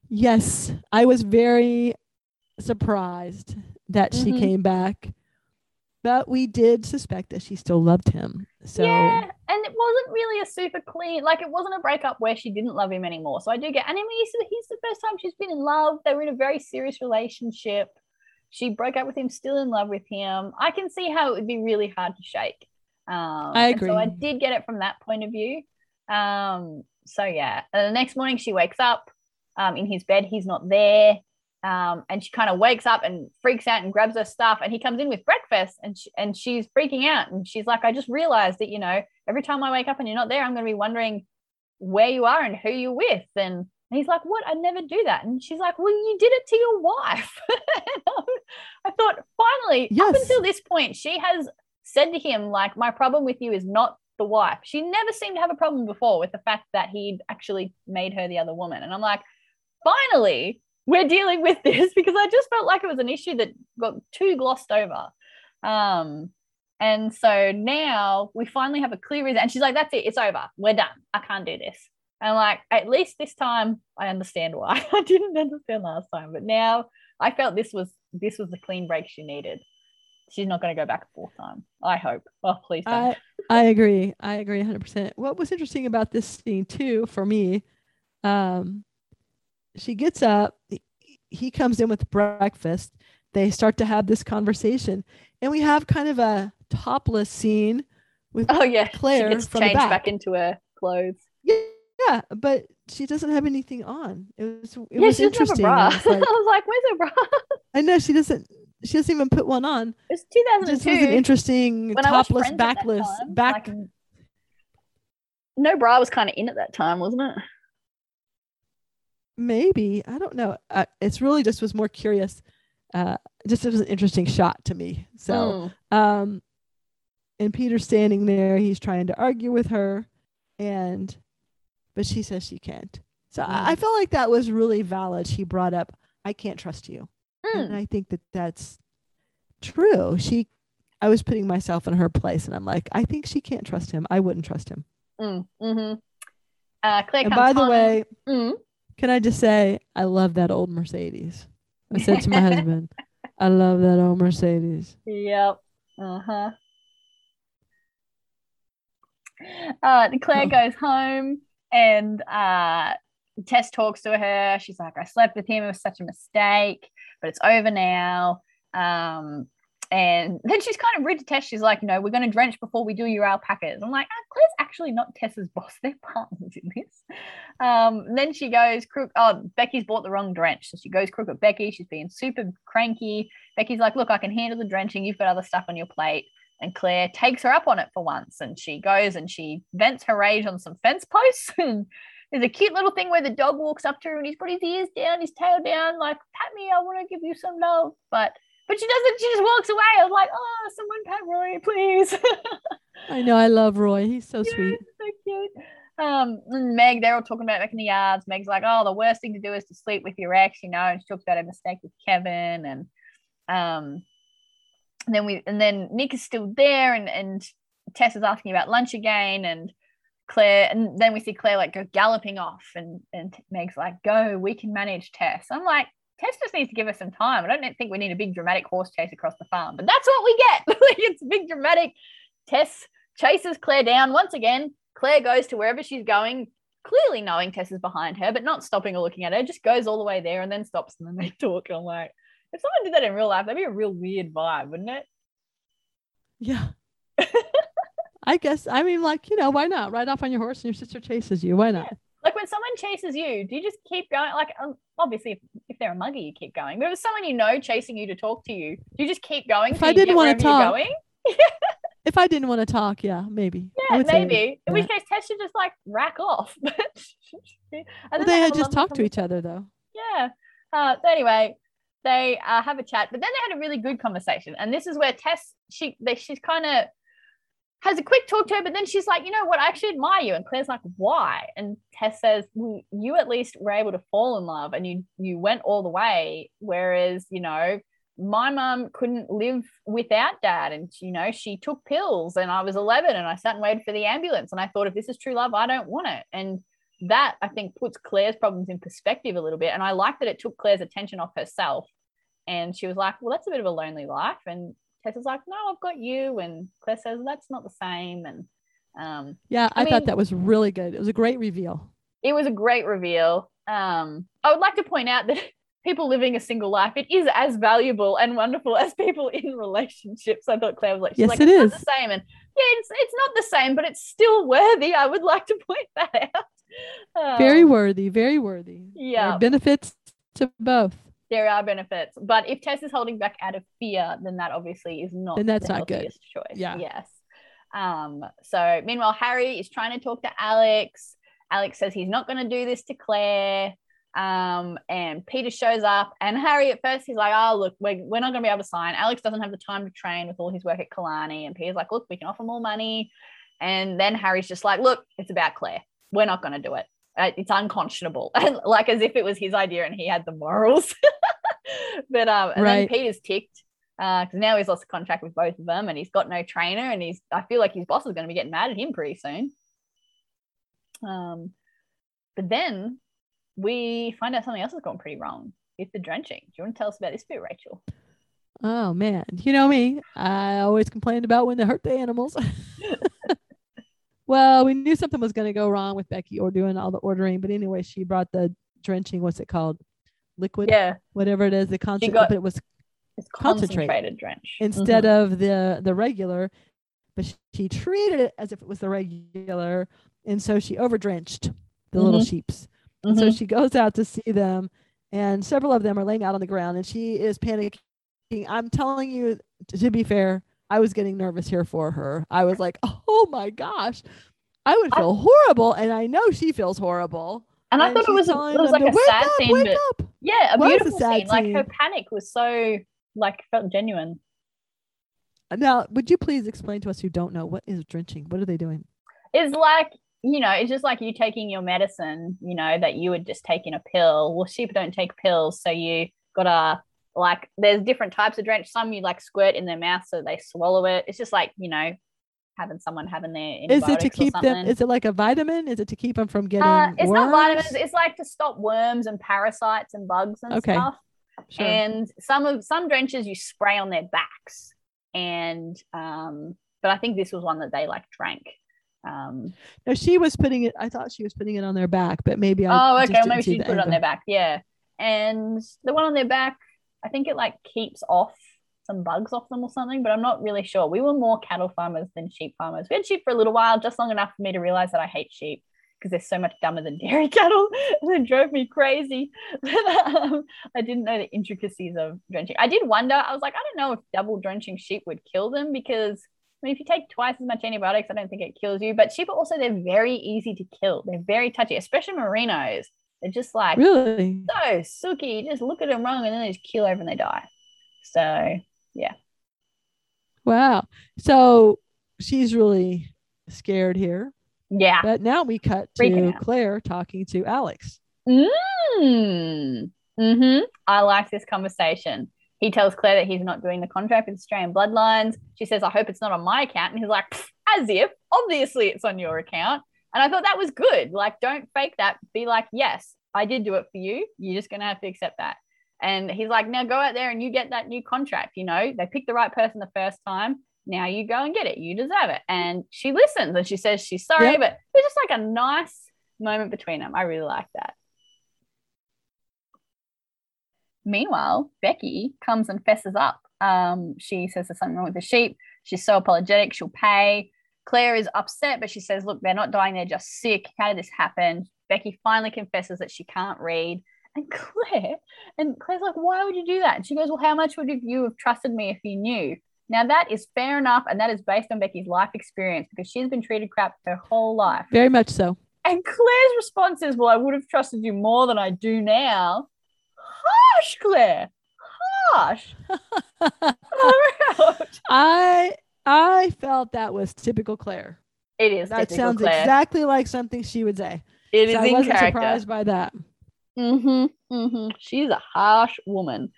Yes, I was very surprised that mm-hmm. she came back, but we did suspect that she still loved him. So yeah, and it wasn't really a super clean, like it wasn't a breakup where she didn't love him anymore. So I do get, and I mean, he's, he's the first time she's been in love. They were in a very serious relationship. She broke up with him, still in love with him. I can see how it would be really hard to shake. Um, I agree. So I did get it from that point of view. Um, so yeah, and the next morning she wakes up um, in his bed. He's not there. Um, and she kind of wakes up and freaks out and grabs her stuff. And he comes in with breakfast and, she, and she's freaking out. And she's like, I just realized that, you know, every time I wake up and you're not there, I'm going to be wondering where you are and who you're with. And, and he's like, What? I never do that. And she's like, Well, you did it to your wife. I thought, finally, yes. up until this point, she has said to him, like, my problem with you is not the wife. She never seemed to have a problem before with the fact that he'd actually made her the other woman. And I'm like, finally, we're dealing with this because I just felt like it was an issue that got too glossed over. Um, and so now we finally have a clear reason. And she's like, that's it, it's over. We're done. I can't do this. And like, at least this time I understand why. I didn't understand last time, but now I felt this was this was the clean break she needed she's not going to go back a fourth time. I hope. Oh, please don't. I, I agree. I agree 100%. What was interesting about this scene, too, for me, um, she gets up, he comes in with breakfast. They start to have this conversation, and we have kind of a topless scene with oh yeah Claire she gets from changed back. back into her clothes. Yeah, yeah, but she doesn't have anything on. It was it yeah, was she interesting. Have a bra. I was, like, I was like, "Where's her bra?" I know she doesn't she doesn't even put one on. It's 2002. This was an interesting when topless, backless, time, back. Like, no bra was kind of in at that time, wasn't it? Maybe I don't know. Uh, it's really just was more curious. Uh, just it was an interesting shot to me. So, mm. um, and Peter's standing there. He's trying to argue with her, and but she says she can't. So mm. I, I felt like that was really valid. She brought up, "I can't trust you." And hmm. I think that that's true. She, I was putting myself in her place, and I'm like, I think she can't trust him. I wouldn't trust him. Mm, hmm uh, and by the way, mm. Can I just say I love that old Mercedes? I said to my husband, I love that old Mercedes. Yep. Uh-huh. Uh Claire oh. goes home and uh Tess talks to her. She's like, I slept with him. It was such a mistake but it's over now. Um, and then she's kind of rude to Tess. She's like, you know, we're going to drench before we do your alpacas. I'm like, oh, Claire's actually not Tess's boss. They're partners in this. Um, then she goes, crook. Oh, Becky's bought the wrong drench. So she goes crook at Becky. She's being super cranky. Becky's like, look, I can handle the drenching. You've got other stuff on your plate. And Claire takes her up on it for once. And she goes and she vents her rage on some fence posts. And there's a cute little thing where the dog walks up to her and he's got his ears down, his tail down, like, pat me, I want to give you some love. But but she doesn't. She just walks away. I was like, oh, someone pet Roy, please. I know. I love Roy. He's so Yeah, sweet. so cute. Um, Meg, they're all talking about back in the yards. Meg's like, oh, the worst thing to do is to sleep with your ex, you know. And she talks about her mistake with Kevin, and um, and then we, and then Nick is still there, and and Tess is asking about lunch again, and Claire, and then we see Claire like go galloping off, and and Meg's like, go, we can manage Tess. I'm like. Tess just needs to give us some time. I don't think we need a big dramatic horse chase across the farm, but that's what we get. it's big dramatic. Tess chases Claire down once again. Claire goes to wherever she's going, clearly knowing Tess is behind her, but not stopping or looking at her. Just goes all the way there and then stops and then they talk. And I'm like, if someone did that in real life, that'd be a real weird vibe, wouldn't it? Yeah. I guess. I mean, like, you know, why not? Ride off on your horse and your sister chases you. Why not? Like when someone chases you, do you just keep going? Like, um, obviously, if, if they're a muggy, you keep going. But if it's someone you know chasing you to talk to you, do you just keep going? If I didn't wanna talk, going? If I didn't want to talk, yeah, maybe. Yeah, would say maybe. In which that. case, Tess should just like rack off. Well, they had just talked to each other, though. Yeah. Uh, so anyway, they uh, have a chat, but then they had a really good conversation, and this is where Tess she they, she's kind of has a quick talk to her, but then she's like, you know what, I actually admire you, and Claire's like, why? And Tess says, well, you at least were able to fall in love, and you you went all the way, whereas you know my mum couldn't live without dad and you know she took pills and i was 11 and i sat and waited for the ambulance and i thought if this is true love i don't want it and that I think puts Claire's problems in perspective a little bit. And I like that it took Claire's attention off herself. And she was like, Well, that's a bit of a lonely life. And Tess is like, No, I've got you. And Claire says, That's not the same. And um, Yeah, I I, thought that was really good. It was a great reveal. it was a great reveal. Um, I would like to point out that people living a single life, it is as valuable and wonderful as people in relationships. I thought Claire was like, Yes, like, it it's is. not the same. And yeah, it's it's not the same, but it's still worthy. I would like to point that out. Very Um, worthy, very worthy. There Yeah. benefits to both. There are benefits. But if Tess is holding back out of fear, then that obviously is not Then that's the not good. choice. Yeah. Yes. Um, so meanwhile, Harry is trying to talk to Alex. Alex says he's not going to do this to Claire. Um, and Peter shows up, and Harry at first he's like, "Oh, look, we're, we're not going to be able to sign." Alex doesn't have the time to train with all his work at Killarney, and Peter's like, "Look, we can offer more money." And then Harry's just like, "Look, it's about Claire. We're not going to do it. Uh, It's unconscionable." And like as if it was his idea and he had the morals. but um, and Right. then Peter's ticked because now he's lost a contract with both of them, and he's got no trainer, and he's I feel like his boss is going to be getting mad at him pretty soon. Um, but then we find out something else has gone pretty wrong. It's the drenching. Do you want to tell us about this bit, Rachel? Oh man, you know me. I always complained about when they hurt the animals. well, we knew something was going to go wrong with Becky or doing all the ordering, but anyway, she brought the drenching. What's it called? Liquid, Yeah, whatever it is. The concept, got- but it was it's Concentrate. concentrated drench instead Mhm. of the the regular. But she, she treated it as if it was the regular, and so she overdrenched the little sheeps. And So she goes out to see them, and several of them are laying out on the ground, and she is panicking. I'm telling you, to be fair, I was getting nervous here for her. I was like, oh my gosh, I would I- feel horrible, and I know she feels horrible. and I thought it was a, it was like a sad up, scene, but up. yeah, a a beautiful sad scene. Like her panic was so like felt genuine. Now, would you please explain to us who don't know what is drenching? What are they doing? It's like you know, it's just like you taking your medicine, you know, that you would just take in a pill. Well, sheep don't take pills, so you gotta like there's different types of drench. Some you like squirt in their mouth so they swallow it. It's just like you know, having someone having their Is it to keep them? Is it like a vitamin? Is it to keep them from getting? Uh, it's not vitamins. It's like to stop worms and parasites and bugs and Okay, stuff. Sure. And some of some drenches you spray on their backs, and um, but I think this was one that they like drank. Um, No, she was putting it. I thought she was putting it on their back, but maybe I. oh, okay. Maybe she put it on their back. Yeah, and the one on their back, I think it like keeps off some bugs off them or something, but I'm not really sure. We were more cattle farmers than sheep farmers. We had sheep for a little while, just long enough for me to realize that I hate sheep because they're so much dumber than dairy cattle and it drove me crazy. um, I didn't know the intricacies of drenching. I did wonder, I was like, I don't know if double drenching sheep would kill them because I mean, if you take twice as much antibiotics, I don't think it kills you. But sheep are also, they're very easy to kill. They're very touchy, especially merinos. They're just like really so sooky. You just look at them wrong and then they just keel over and they die. So, yeah. Wow. So she's really scared here. Yeah. But now we cut Freaking to out. Claire talking to Alex. Mm. hmm I like this conversation. He tells Claire that he's not doing the contract with Australian Bloodlines. She says, I hope it's not on my account. And he's like, as if, obviously it's on your account. And I thought that was good. Like, don't fake that. Be like, yes, I did do it for you. You're just going to have to accept that. And he's like, now go out there and you get that new contract. You know, they picked the right person the first time. Now you go and get it. You deserve it. And she listens and she says she's sorry, Yep. but it's just like a nice moment between them. I really like that. Meanwhile, Becky comes and fesses up. Um, she says there's something wrong with the sheep. She's so apologetic. She'll pay. Claire is upset, but she says, Look, they're not dying. They're just sick. How did this happen? Becky finally confesses that she can't read. And Claire, and Claire's like, Why would you do that? And she goes, Well, how much would you have trusted me if you knew? Now, that is fair enough. And that is based on Becky's life experience because she's been treated crap her whole life. Very much so. And Claire's response is, Well, I would have trusted you more than I do now. Harsh, Claire. Harsh. I I felt that was typical Claire. It is. That sounds Claire. exactly like something she would say. It is So I wasn't character. surprised by that. Mm-hmm, mm-hmm. She's a harsh woman.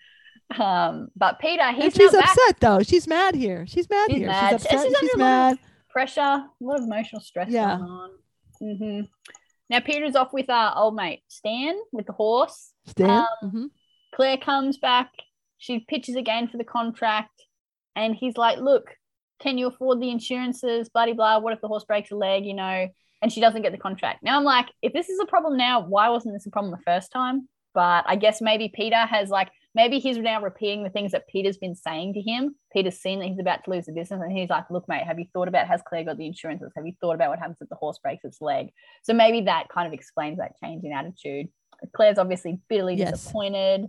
Um, but Peter, he's and she's now back. upset though. She's mad here. She's mad She's here. mad. She's upset. she's She's, under a lot mad. Pressure, a lot of emotional stress Yeah. going on. hmm Now Peter's off with our old mate Stan with the horse. Stan. Um, Mhm. Claire comes back. She pitches again for the contract, and he's like, "Look, can you afford the insurances? Bloody blah. What if the horse breaks a leg? You know?" And she doesn't get the contract. Now I'm like, if this is a problem now, why wasn't this a problem the first time? But I guess maybe Peter has like maybe he's now repeating the things that Peter's been saying to him. Peter's seen that he's about to lose the business, and he's like, "Look, mate, have you thought about has Claire got the insurances? Have you thought about what happens if the horse breaks its leg?" So maybe that kind of explains that change in attitude. Claire's obviously bitterly Yes. disappointed.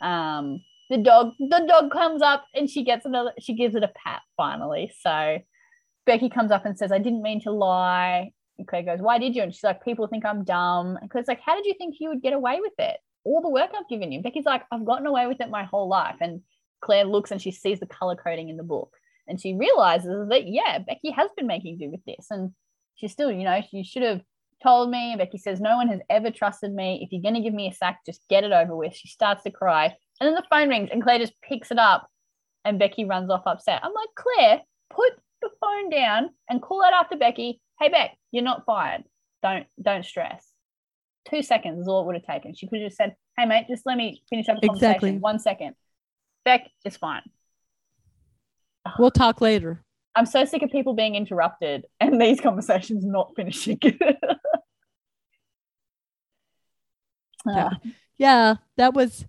Um, the dog, the dog comes up and she gets another. She gives it a pat finally. So Becky comes up and says, "I didn't mean to lie." And Claire goes, "Why did you?" And she's like, "People think I'm dumb." And Claire's like, "How did you think you would get away with it? All the work I've given you." Becky's like, "I've gotten away with it my whole life." And Claire looks and she sees the color coding in the book, and she realizes that yeah, Becky has been making do with this, and she's still, you know, she should have told me. Becky says, No one has ever trusted me. If you're going to give me a sack, just get it over with. She starts to cry. And then the phone rings and Claire just picks it up and Becky runs off upset. I'm like, Claire, put the phone down and call out after Becky. Hey, Beck, you're not fired. Don't don't stress. Two seconds is all it would have taken. She could have just said, Hey, mate, just let me finish up a conversation. Exactly. One second. Beck, it's fine. We'll talk later. I'm so sick of people being interrupted and these conversations not finishing. Yeah. Ah. Yeah, that was.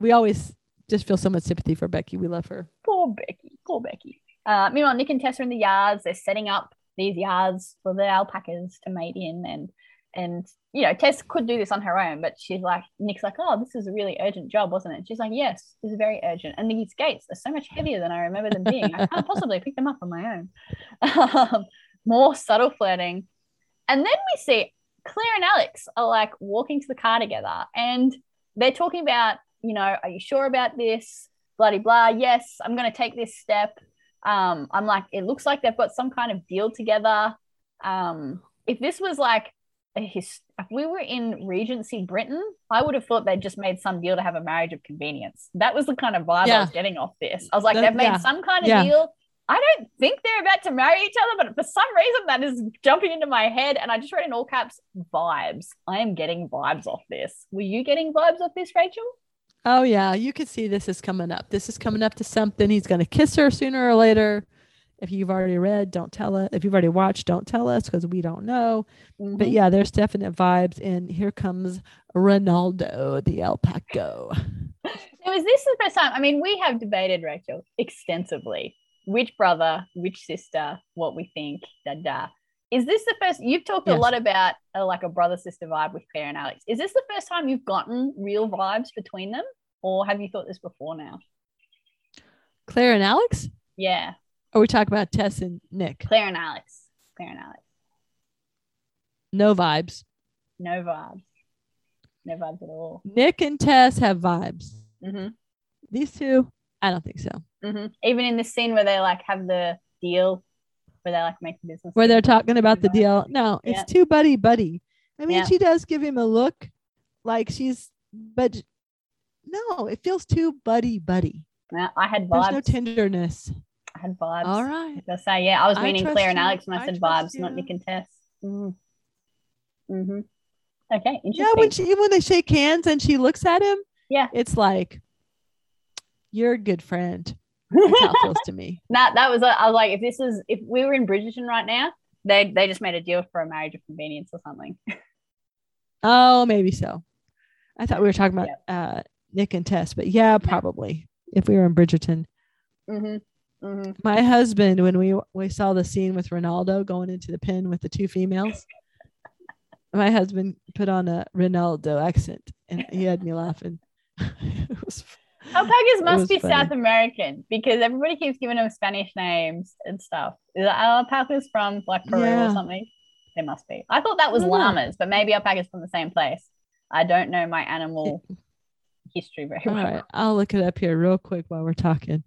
We always just feel so much sympathy for Becky. We love her. Poor Becky. Poor Becky. Uh, meanwhile, Nick and Tess are in the yards. They're setting up these yards for the alpacas to mate in, and and you know Tess could do this on her own, but she's like Nick's like, oh, this is a really urgent job, wasn't it? She's like, yes, this is very urgent. And these gates are so much heavier than I remember them being. I can't possibly pick them up on my own. Um, more subtle flirting, and then we see Claire and Alex are like walking to the car together, and they're talking about, you know, are you sure about this? Bloody blah. Yes, I'm going to take this step. Um, I'm like, it looks like they've got some kind of deal together. Um, if this was like a his, if we were in Regency Britain, I would have thought they'd just made some deal to have a marriage of convenience. That was the kind of vibe I was getting off this. I was like, That- they've made yeah. some kind of Yeah. deal. I don't think they're about to marry each other, but for some reason that is jumping into my head. And I just read in all caps vibes. I am getting vibes off this. Were you getting vibes off this, Rachel? Oh yeah, you can see this is coming up. This is coming up to something. He's going to kiss her sooner or later. If you've already read, don't tell us. If you've already watched, don't tell us because we don't know. But Mhm. yeah, there's definite vibes. And here comes Ronaldo, the alpaco. So is this the first time? I mean, we have debated Rachel extensively. Which brother, which sister, what we think, da da. Is this the first? You've talked a lot about uh, like a brother sister vibe with Claire and Alex. Is this the first time you've gotten real vibes between them, or have you thought this before now? Claire and Alex? Yeah, Or we talk about Tess and Nick? Claire and Alex. Claire and Alex. No vibes. No vibes. No vibes at all. Nick and Tess have vibes. hmm These two, I don't think so. hmm Even in the scene where they like have the deal, where they like make business where they're talking about the deal. No, it's too buddy buddy. I mean, she does give him a look like she's, but no, it feels too buddy buddy. I had There's vibes. no tenderness. I had vibes. All right. I say, yeah, I was I meaning trust Claire and. Alex when I, I said vibes, not. Nick and Tess. Mm. hmm Okay, interesting. Yeah, when she even when they shake hands and she looks at him, Yeah. it's like you're a good friend. That's how it feels to me. that that was I was like, if this was if we were in Bridgerton right now, they they just made a deal for a marriage of convenience or something. Oh, maybe so. I thought we were talking about uh, Nick and Tess, but yeah, probably if we were in Bridgerton. hmm hmm My husband, when we we saw the scene with Ronaldo going into the pen with the two females, my husband put on a Ronaldo accent, and he had me laughing. it was Alpacas must be funny. South American because everybody keeps giving them Spanish names and stuff. Is alpacas from like Peru Yeah. or something? They must be. I thought that was llamas, but maybe alpacas from the same place. I don't know my animal history very all well. right. I'll look it up here real quick while we're talking.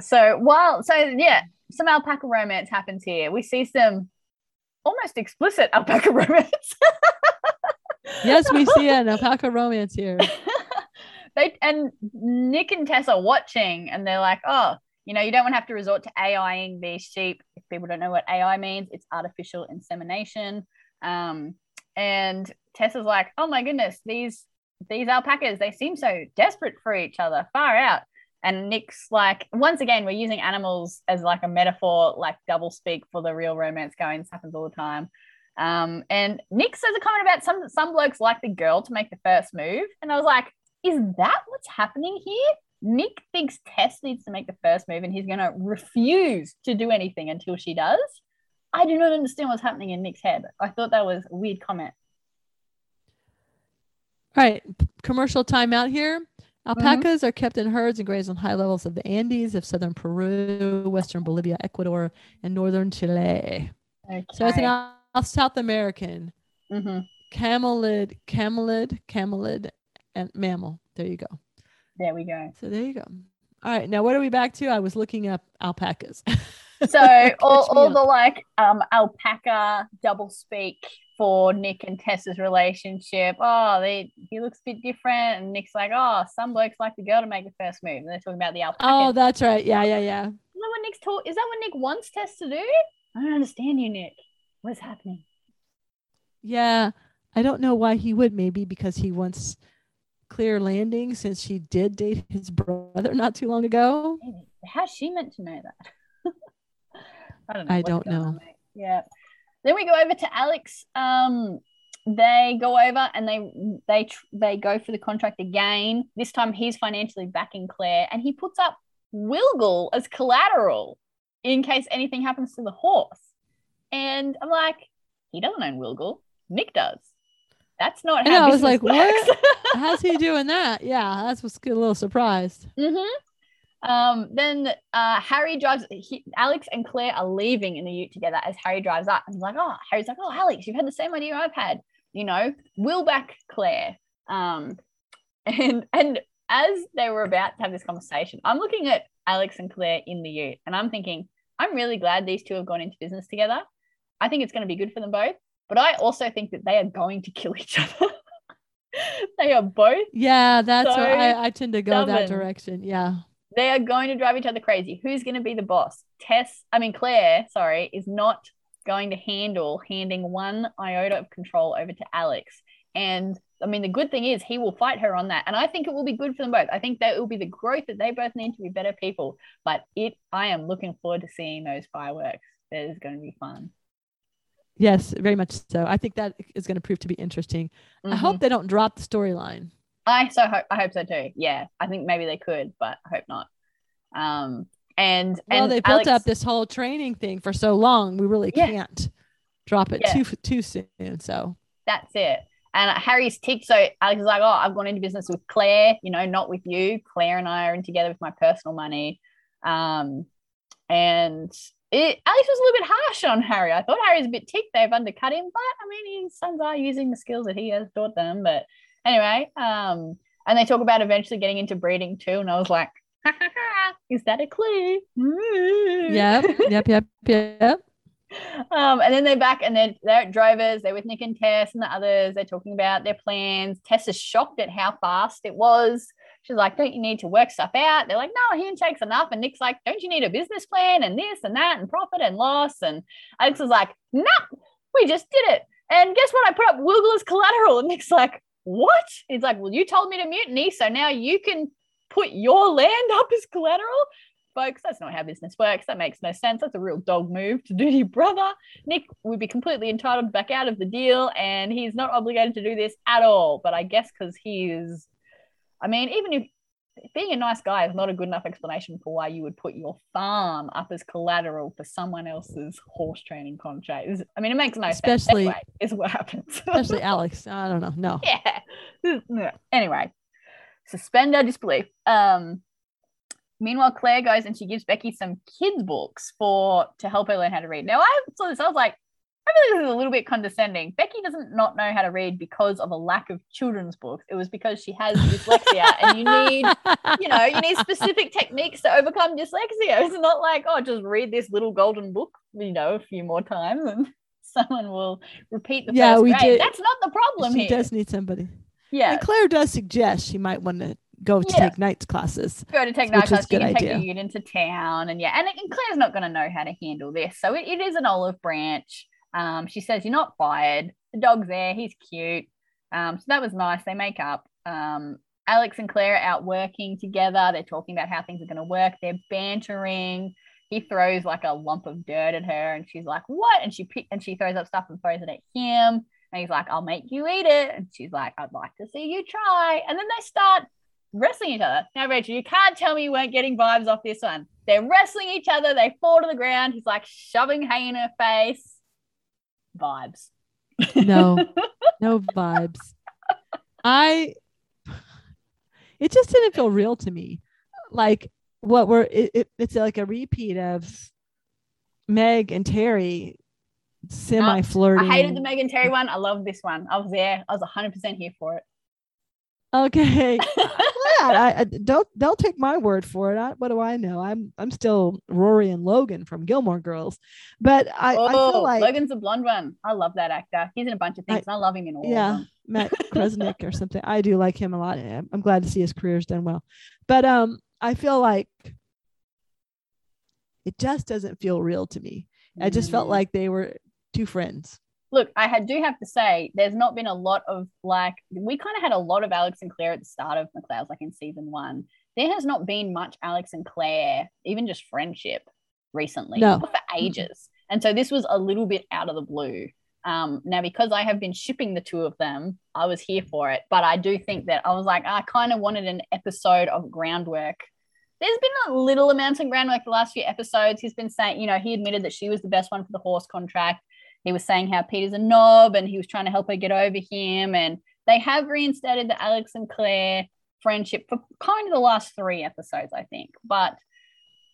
So while so yeah, some alpaca romance happens here. We see some almost explicit alpaca romance. Yes, we see an alpaca romance here. They and Nick and Tess are watching and they're like, oh, you know, you don't want to have to resort to AIing these sheep. If people don't know what AI means, it's artificial insemination. Um, and Tess is like, oh my goodness, these these alpacas, they seem so desperate for each other. Far out. And Nick's like, once again, we're using animals as like a metaphor, like double speak for the real romance going. This happens all the time. Um, and Nick says a comment about some some blokes like the girl to make the first move. And I was like, is that what's happening here? Nick thinks Tess needs to make the first move and he's going to refuse to do anything until she does. I do not understand what's happening in Nick's head. I thought that was a weird comment. All right, commercial timeout here. Alpacas are kept in herds and graze on high levels of the Andes of southern Peru, western Bolivia, Ecuador, and northern Chile. Okay. So it's an South American Mhm. camelid, camelid, camelid, and mammal. There you go. There we go. So there you go. All right, now what are we back to? I was looking up alpacas. So all, all up. the like um alpaca double speak for Nick and Tessa's relationship. Oh, they he looks a bit different, and Nick's like, oh, some blokes like the girl to make the first move. And they're talking about the alpaca. oh, that's right. Yeah, yeah, yeah. Is that what Nick's talk? Is that what Nick wants Tess to do? I don't understand you, Nick. What's happening? Yeah, I don't know why he would. Maybe because he wants clear landing since she did date his brother not too long ago. How's she meant to know that? I don't know. I don't know. on, yeah. Then we go over to Alex. Um, they go over and they they tr- they go for the contract again. This time he's financially backing Claire, and he puts up Wilgul as collateral in case anything happens to the horse. And I'm like, he doesn't own Wilgul. Nick does. That's not know, I was like, works. what? How's he doing that? Yeah, that's what's a little surprised. hmm Um, then uh, Harry drives. He, Alex and Claire are leaving in the Ute together as Harry drives up. And he's like, "Oh, Harry's like, oh, Alex, you've had the same idea I've had. You know, will back Claire." Um, and and as they were about to have this conversation, I'm looking at Alex and Claire in the Ute, and I'm thinking, I'm really glad these two have gone into business together. I think it's going to be good for them both. But I also think that they are going to kill each other. they are both Yeah, that's So what I, I tend to go that direction. Yeah. They are going to drive each other crazy. Who's going to be the boss? Tess, I mean, Claire, sorry, is not going to handle handing one iota of control over to Alex. And I mean, the good thing is he will fight her on that. And I think it will be good for them both. I think that it will be the growth that they both need to be better people. But it, I am looking forward to seeing those fireworks. That is going to be fun. Yes, very much so. I think that is going to prove to be interesting. I Mhm. hope they don't drop the storyline. I so hope I hope so too. Yeah, I think maybe they could, but I hope not. Um, and Well, and they built Alex- up this whole training thing for so long. We really Yeah. can't drop it Yeah. too too soon. So That's it. And Harry's ticked. So Alex is like, oh, I've gone into business with Claire, you know, not with you. Claire and I are in together with my personal money. Um, and it, Alex was a little bit harsh on Harry. I thought Harry's a bit ticked. They've undercut him, but I mean, his sons are using the skills that he has taught them. But anyway, um, and they talk about eventually getting into breeding too. And I was like, is that a clue? yep, yep, yep, yep. Um, and then they're back and they're, they're at Drovers. They're with Nick and Tess and the others. They're talking about their plans. Tess is shocked at how fast it was. She's like, Don't you need to work stuff out? They're like, No, a handshake's enough. And Nick's like, Don't you need a business plan and this and that and profit and loss? And Alex is like, No, we just did it. And guess what? I put up Wilgul collateral. And Nick's like, What? He's like, Well, you told me to mutiny. So now you can put your land up as collateral folks. That's not how business works. That makes no sense. That's a real dog move to do to your brother. Nick would be completely entitled back out of the deal, and he's not obligated to do this at all. But I guess because he is, I mean, even if being a nice guy is not a good enough explanation for why you would put your farm up as collateral for someone else's horse training contract. I mean, it makes no sense. Especially- Anyway, is what happens. Especially Alex. I don't know. No. yeah. Anyway, suspend our disbelief. Um, meanwhile, Claire goes and she gives Becky some kids' books for to help her learn how to read. Now, I saw this. I was like, I feel like this is a little bit condescending. Becky doesn't not know how to read because of a lack of children's books. It was because she has dyslexia, and you need, you know, you need specific techniques to overcome dyslexia. It's not like, oh, just read this little golden book, you know, a few more times and someone will repeat the Yeah, first we grade. did- That's not the problem she here. does need somebody. yeah. And Claire does suggest she might want to go to Yeah. take nights classes. go to take night is class. a You can take idea. the unit into town, and yeah, and, and Claire's not going to know how to handle this, so it, it is an olive branch. Um, she says you're not fired. The dog's there. He's cute. Um, so that was nice. They make up. Um, Alex and Claire are out working together. They're talking about how things are going to work. They're bantering. He throws like a lump of dirt at her, and she's like, "What?" And she pick, and she throws up stuff and throws it at him. And he's like, "I'll make you eat it." And she's like, "I'd like to see you try." And then they start wrestling each other. Now, Rachel, you can't tell me you weren't getting vibes off this one. They're wrestling each other. They fall to the ground. He's like shoving hay in her face. Vibes. No, no vibes. I, it just didn't feel real to me. Like what were, it, it, it's like a repeat of Meg and Terry semi flirting. I hated the Meg and Terry one. I love this one. I was there. I was 100% here for it. Okay. glad. I, I don't don't take my word for it. I, what do I know? I'm I'm still Rory and Logan from Gilmore Girls, but I, I oh, feel like Logan's a blonde one. I love that actor. He's in a bunch of things, and I love him in all yeah, of them. Matt Kresnick or something. I do like him a lot. I'm I'm glad to see his career's done well, but um, I feel like it just doesn't feel real to me. I just felt Mm. like they were two friends. Look, I had, do have to say, there's not been a lot of like, we kind of had a lot of Alex and Claire at the start of McLeod's, like in season one. There has not been much Alex and Claire, even just friendship recently, No. for ages. And so this was a little bit out of the blue. Um, now, because I have been shipping the two of them, I was here for it. But I do think that I was like, I kind of wanted an episode of groundwork. There's been a little amount of groundwork the last few episodes. He's been saying, you know, he admitted that she was the best one for the horse contract he was saying how Peter's a knob and he was trying to help her get over him. And they have reinstated the Alex and Claire friendship for kind of the last three episodes, I think. But,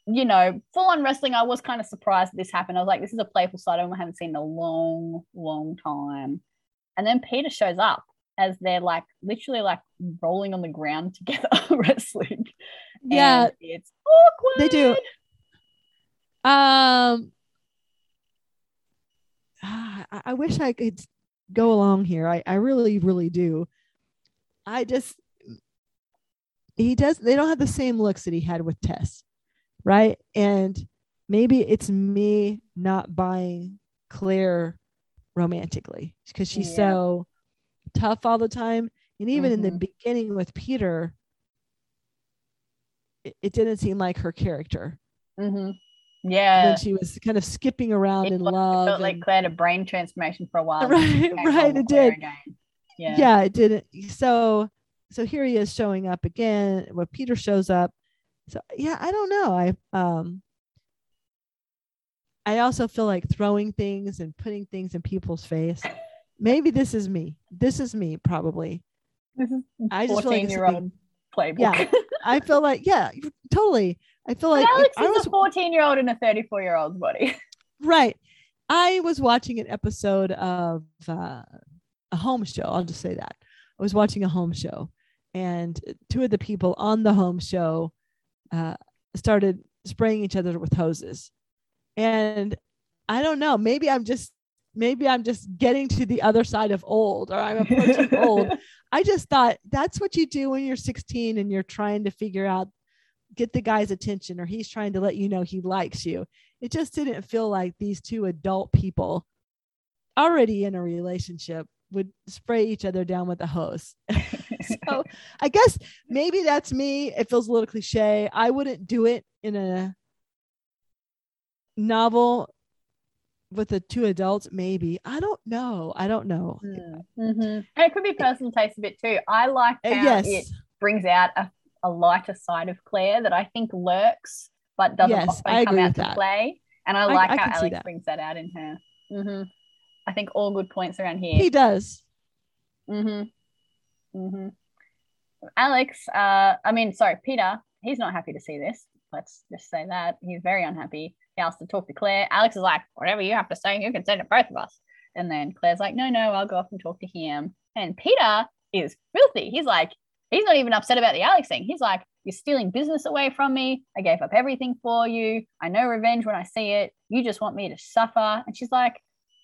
you know, full on wrestling, I was kind of surprised this happened. I was like, this is a playful side I haven't seen in a long, long time. And then Peter shows up as they're like literally like rolling on the ground together wrestling. Yeah, And it's awkward. they do. Um, ah, I, wish I could go along here. I, I really, really do. I just, he does, they don't have the same looks that he had with Tess, right? And maybe it's me not buying Claire romantically because she's Yeah. so tough all the time. And even in the Mhm. beginning with Peter, it, it didn't seem like her character Mhm. Yeah. when she was kind of skipping around It in was- it love. felt like and- Claire had a brain transformation for a while. Right, and then she became right, it Claire did. Again. Yeah. yeah. it didn't. So so here he is showing up again when Peter shows up. So yeah, I don't know. I um I also feel like throwing things and putting things in people's face. Maybe this is me. This is me probably. I just feel like this year old playbook. Yeah. I feel like yeah, totally. I feel like Alex is was a 14 year old in a 34 year old's body. right. I was watching an episode of uh, a home show. I'll just say that. I was watching a home show, and two of the people on the home show uh, started spraying each other with hoses. And I don't know, maybe I'm just maybe I'm just getting to the other side of old or I'm approaching old. I just thought that's what you do when you're 16 and you're trying to figure out get the guy's attention or he's trying to let you know he likes you. It just didn't feel like these two adult people already in a relationship would spray each other down with a hose. so I guess maybe that's me. It feels a little cliche. I wouldn't do it in a novel with the two adults, maybe. I don't know. I don't know. Mm-hmm. And it could be personal taste a bit too. I like Uh, how yes. it brings out a, a lighter side of Claire that I think lurks but doesn't Yes, often I come agree out to that. play. And I I- like I how Alex that. brings that out in her. hmm I think all good points around here. He does. Mm-hmm. Mm-hmm. Alex, uh, I mean, sorry, Peter, he's not happy to see this. Let's just say that. He's very unhappy. He asks to talk to Claire. Alex is like, whatever you have to say, you can say to both of us. And then Claire's like, no, no, I'll go off and talk to him. And Peter is filthy. He's like, he's not even upset about the Alex thing. He's like, you're stealing business away from me. I gave up everything for you. I know revenge when I see it. You just want me to suffer. And she's like,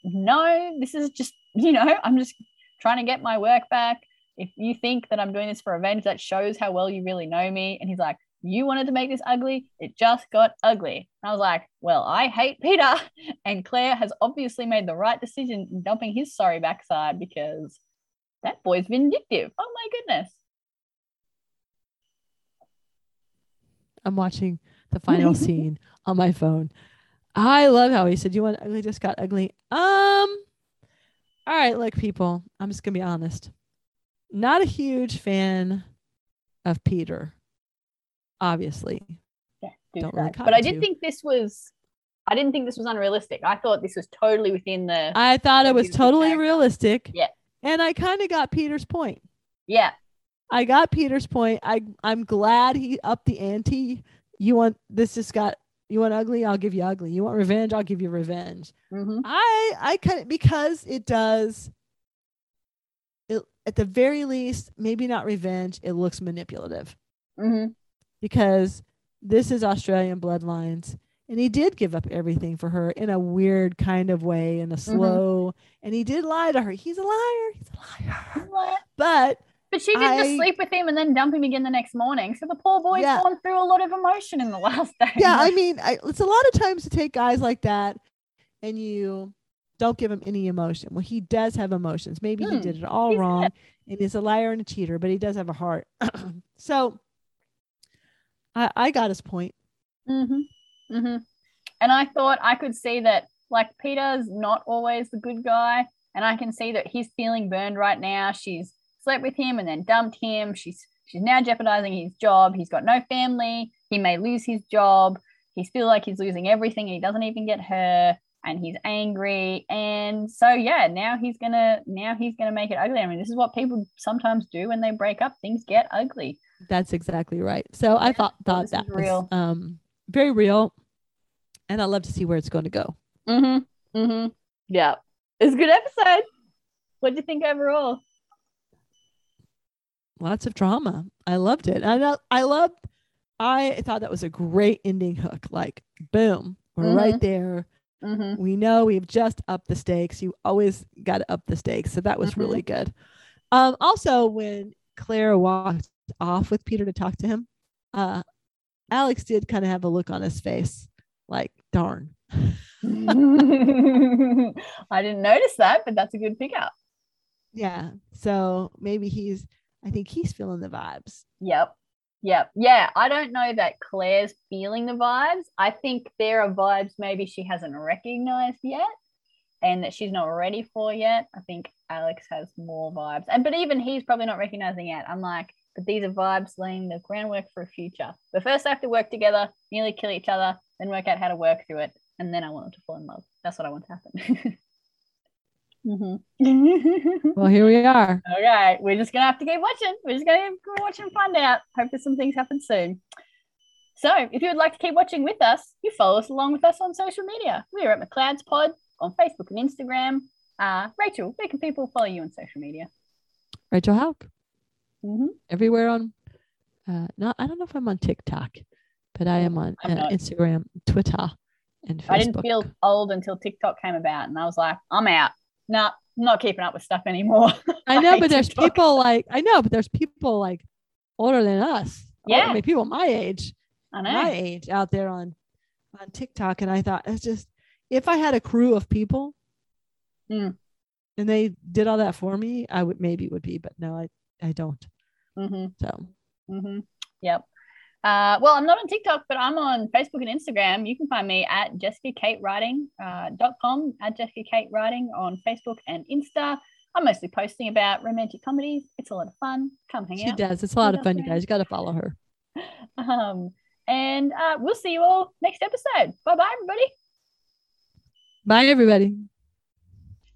no, this is just, you know, I'm just trying to get my work back. If you think that I'm doing this for revenge, that shows how well you really know me. And he's like, You wanted to make this ugly. It just got ugly. And I was like, Well, I hate Peter. And Claire has obviously made the right decision in dumping his sorry backside because that boy's vindictive. Oh my goodness. I'm watching the final scene on my phone. I love how he said, You want ugly just got ugly. Um, all right, look, people, I'm just gonna be honest. Not a huge fan of Peter, obviously. Yeah, Don't really but I did to. think this was I didn't think this was unrealistic. I thought this was totally within the I thought it was totally character. realistic. Yeah. And I kind of got Peter's point. yeah. I got Peter's point. I I'm glad he upped the ante. You want this just got you want ugly, I'll give you ugly. You want revenge, I'll give you revenge. Mhm. I I kind of because it does it at the very least, maybe not revenge, it looks manipulative Mhm. because this is Australian bloodlines. And he did give up everything for her in a weird kind of way, in a slow, and he did lie to her. He's a liar. He's a liar. But But she didn't just sleep with him and then dump him again the next morning. So the poor boy's Yeah. gone through a lot of emotion in the last day. yeah, I mean, I, it's a lot of times to take guys like that and you don't give him any emotion. Well, he does have emotions. Maybe he Hmm, did it all wrong and he's a liar and a cheater, but he does have a heart. so I, I got his point. hmm hmm And I thought I could see that, like, Peter's not always the good guy. And I can see that he's feeling burned right now. She's slept with him and then dumped him. She's she's now jeopardizing his job. He's got no family. He may lose his job. He feels like he's losing everything and he doesn't even get her. And he's angry. And so yeah, now he's gonna now he's gonna make it ugly. I mean, this is what people sometimes do when they break up. Things get ugly. That's exactly right. So I thought thought this that was real. um very real. And I love to see where it's going to go. Mm-hmm. Mm-hmm. Yeah. It's a good episode. What do you think overall? Lots of drama. I loved it. I I loved I thought that was a great ending hook. Like boom, we're right there. Mm-hmm. we know we've just upped the stakes. You always got to up the stakes. So that was Mhm. really good. Um, also, when Claire walked off with Peter to talk to him, uh, Alex did kind of have a look on his face like, darn. I didn't notice that, but that's a good pickup. Yeah. So maybe he's, I think he's feeling the vibes. Yep. Yep. Yeah. I don't know that Claire's feeling the vibes. I think there are vibes maybe she hasn't recognized yet. and that she's not ready for yet. I think Alex has more vibes. And but even he's probably not recognizing yet. I'm like, but these are vibes laying the groundwork for a future. But first I have to work together, nearly kill each other, then work out how to work through it. And then I want them to fall in love. That's what I want to happen. mm-hmm. Well, here we are. Okay, we're just gonna have to keep watching. We're just gonna keep watching and find out. Hope that some things happen soon. So, if you would like to keep watching with us, you follow us along with us on social media. We are at McLeod's Pod on Facebook and Instagram. Uh, Rachel, where can people follow you on social media? Rachel Hauck. Mm-hmm. Everywhere on, uh, no, I don't know if I'm on TikTok, but I am on uh. Instagram, Twitter, and Facebook. I didn't feel old until TikTok came about, and I was like, I'm out. No, not keeping up with stuff anymore. I know, but there's people like I know, but there's people like older than us. Older- Yeah. I mean, people my age, I know. my age out there on on TikTok, and I thought it's just if I had a crew of people, Mm. and they did all that for me, I would maybe would be, but no, I I don't. hmm So hmm Yep. Uh, well, I'm not on TikTok, but I'm on Facebook and Instagram. You can find me at Jessica Kate Writing uh, dot com at Jessica Kate Writing on Facebook and Insta. I'm mostly posting about romantic comedies. It's a lot of fun. Come hang she out. does. It's a lot She of fun, you guys. You got to follow her. Um, and uh, we'll see you all next episode. Bye bye, everybody. Bye, everybody.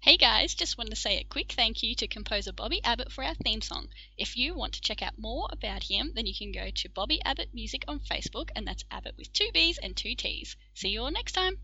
Hey guys, just wanted to say a quick thank you to composer Bobby Abbott for our theme song. If you want to check out more about him, then you can go to Bobby Abbott Music on Facebook, and that's Abbott with two B's and two T's. See you all next time.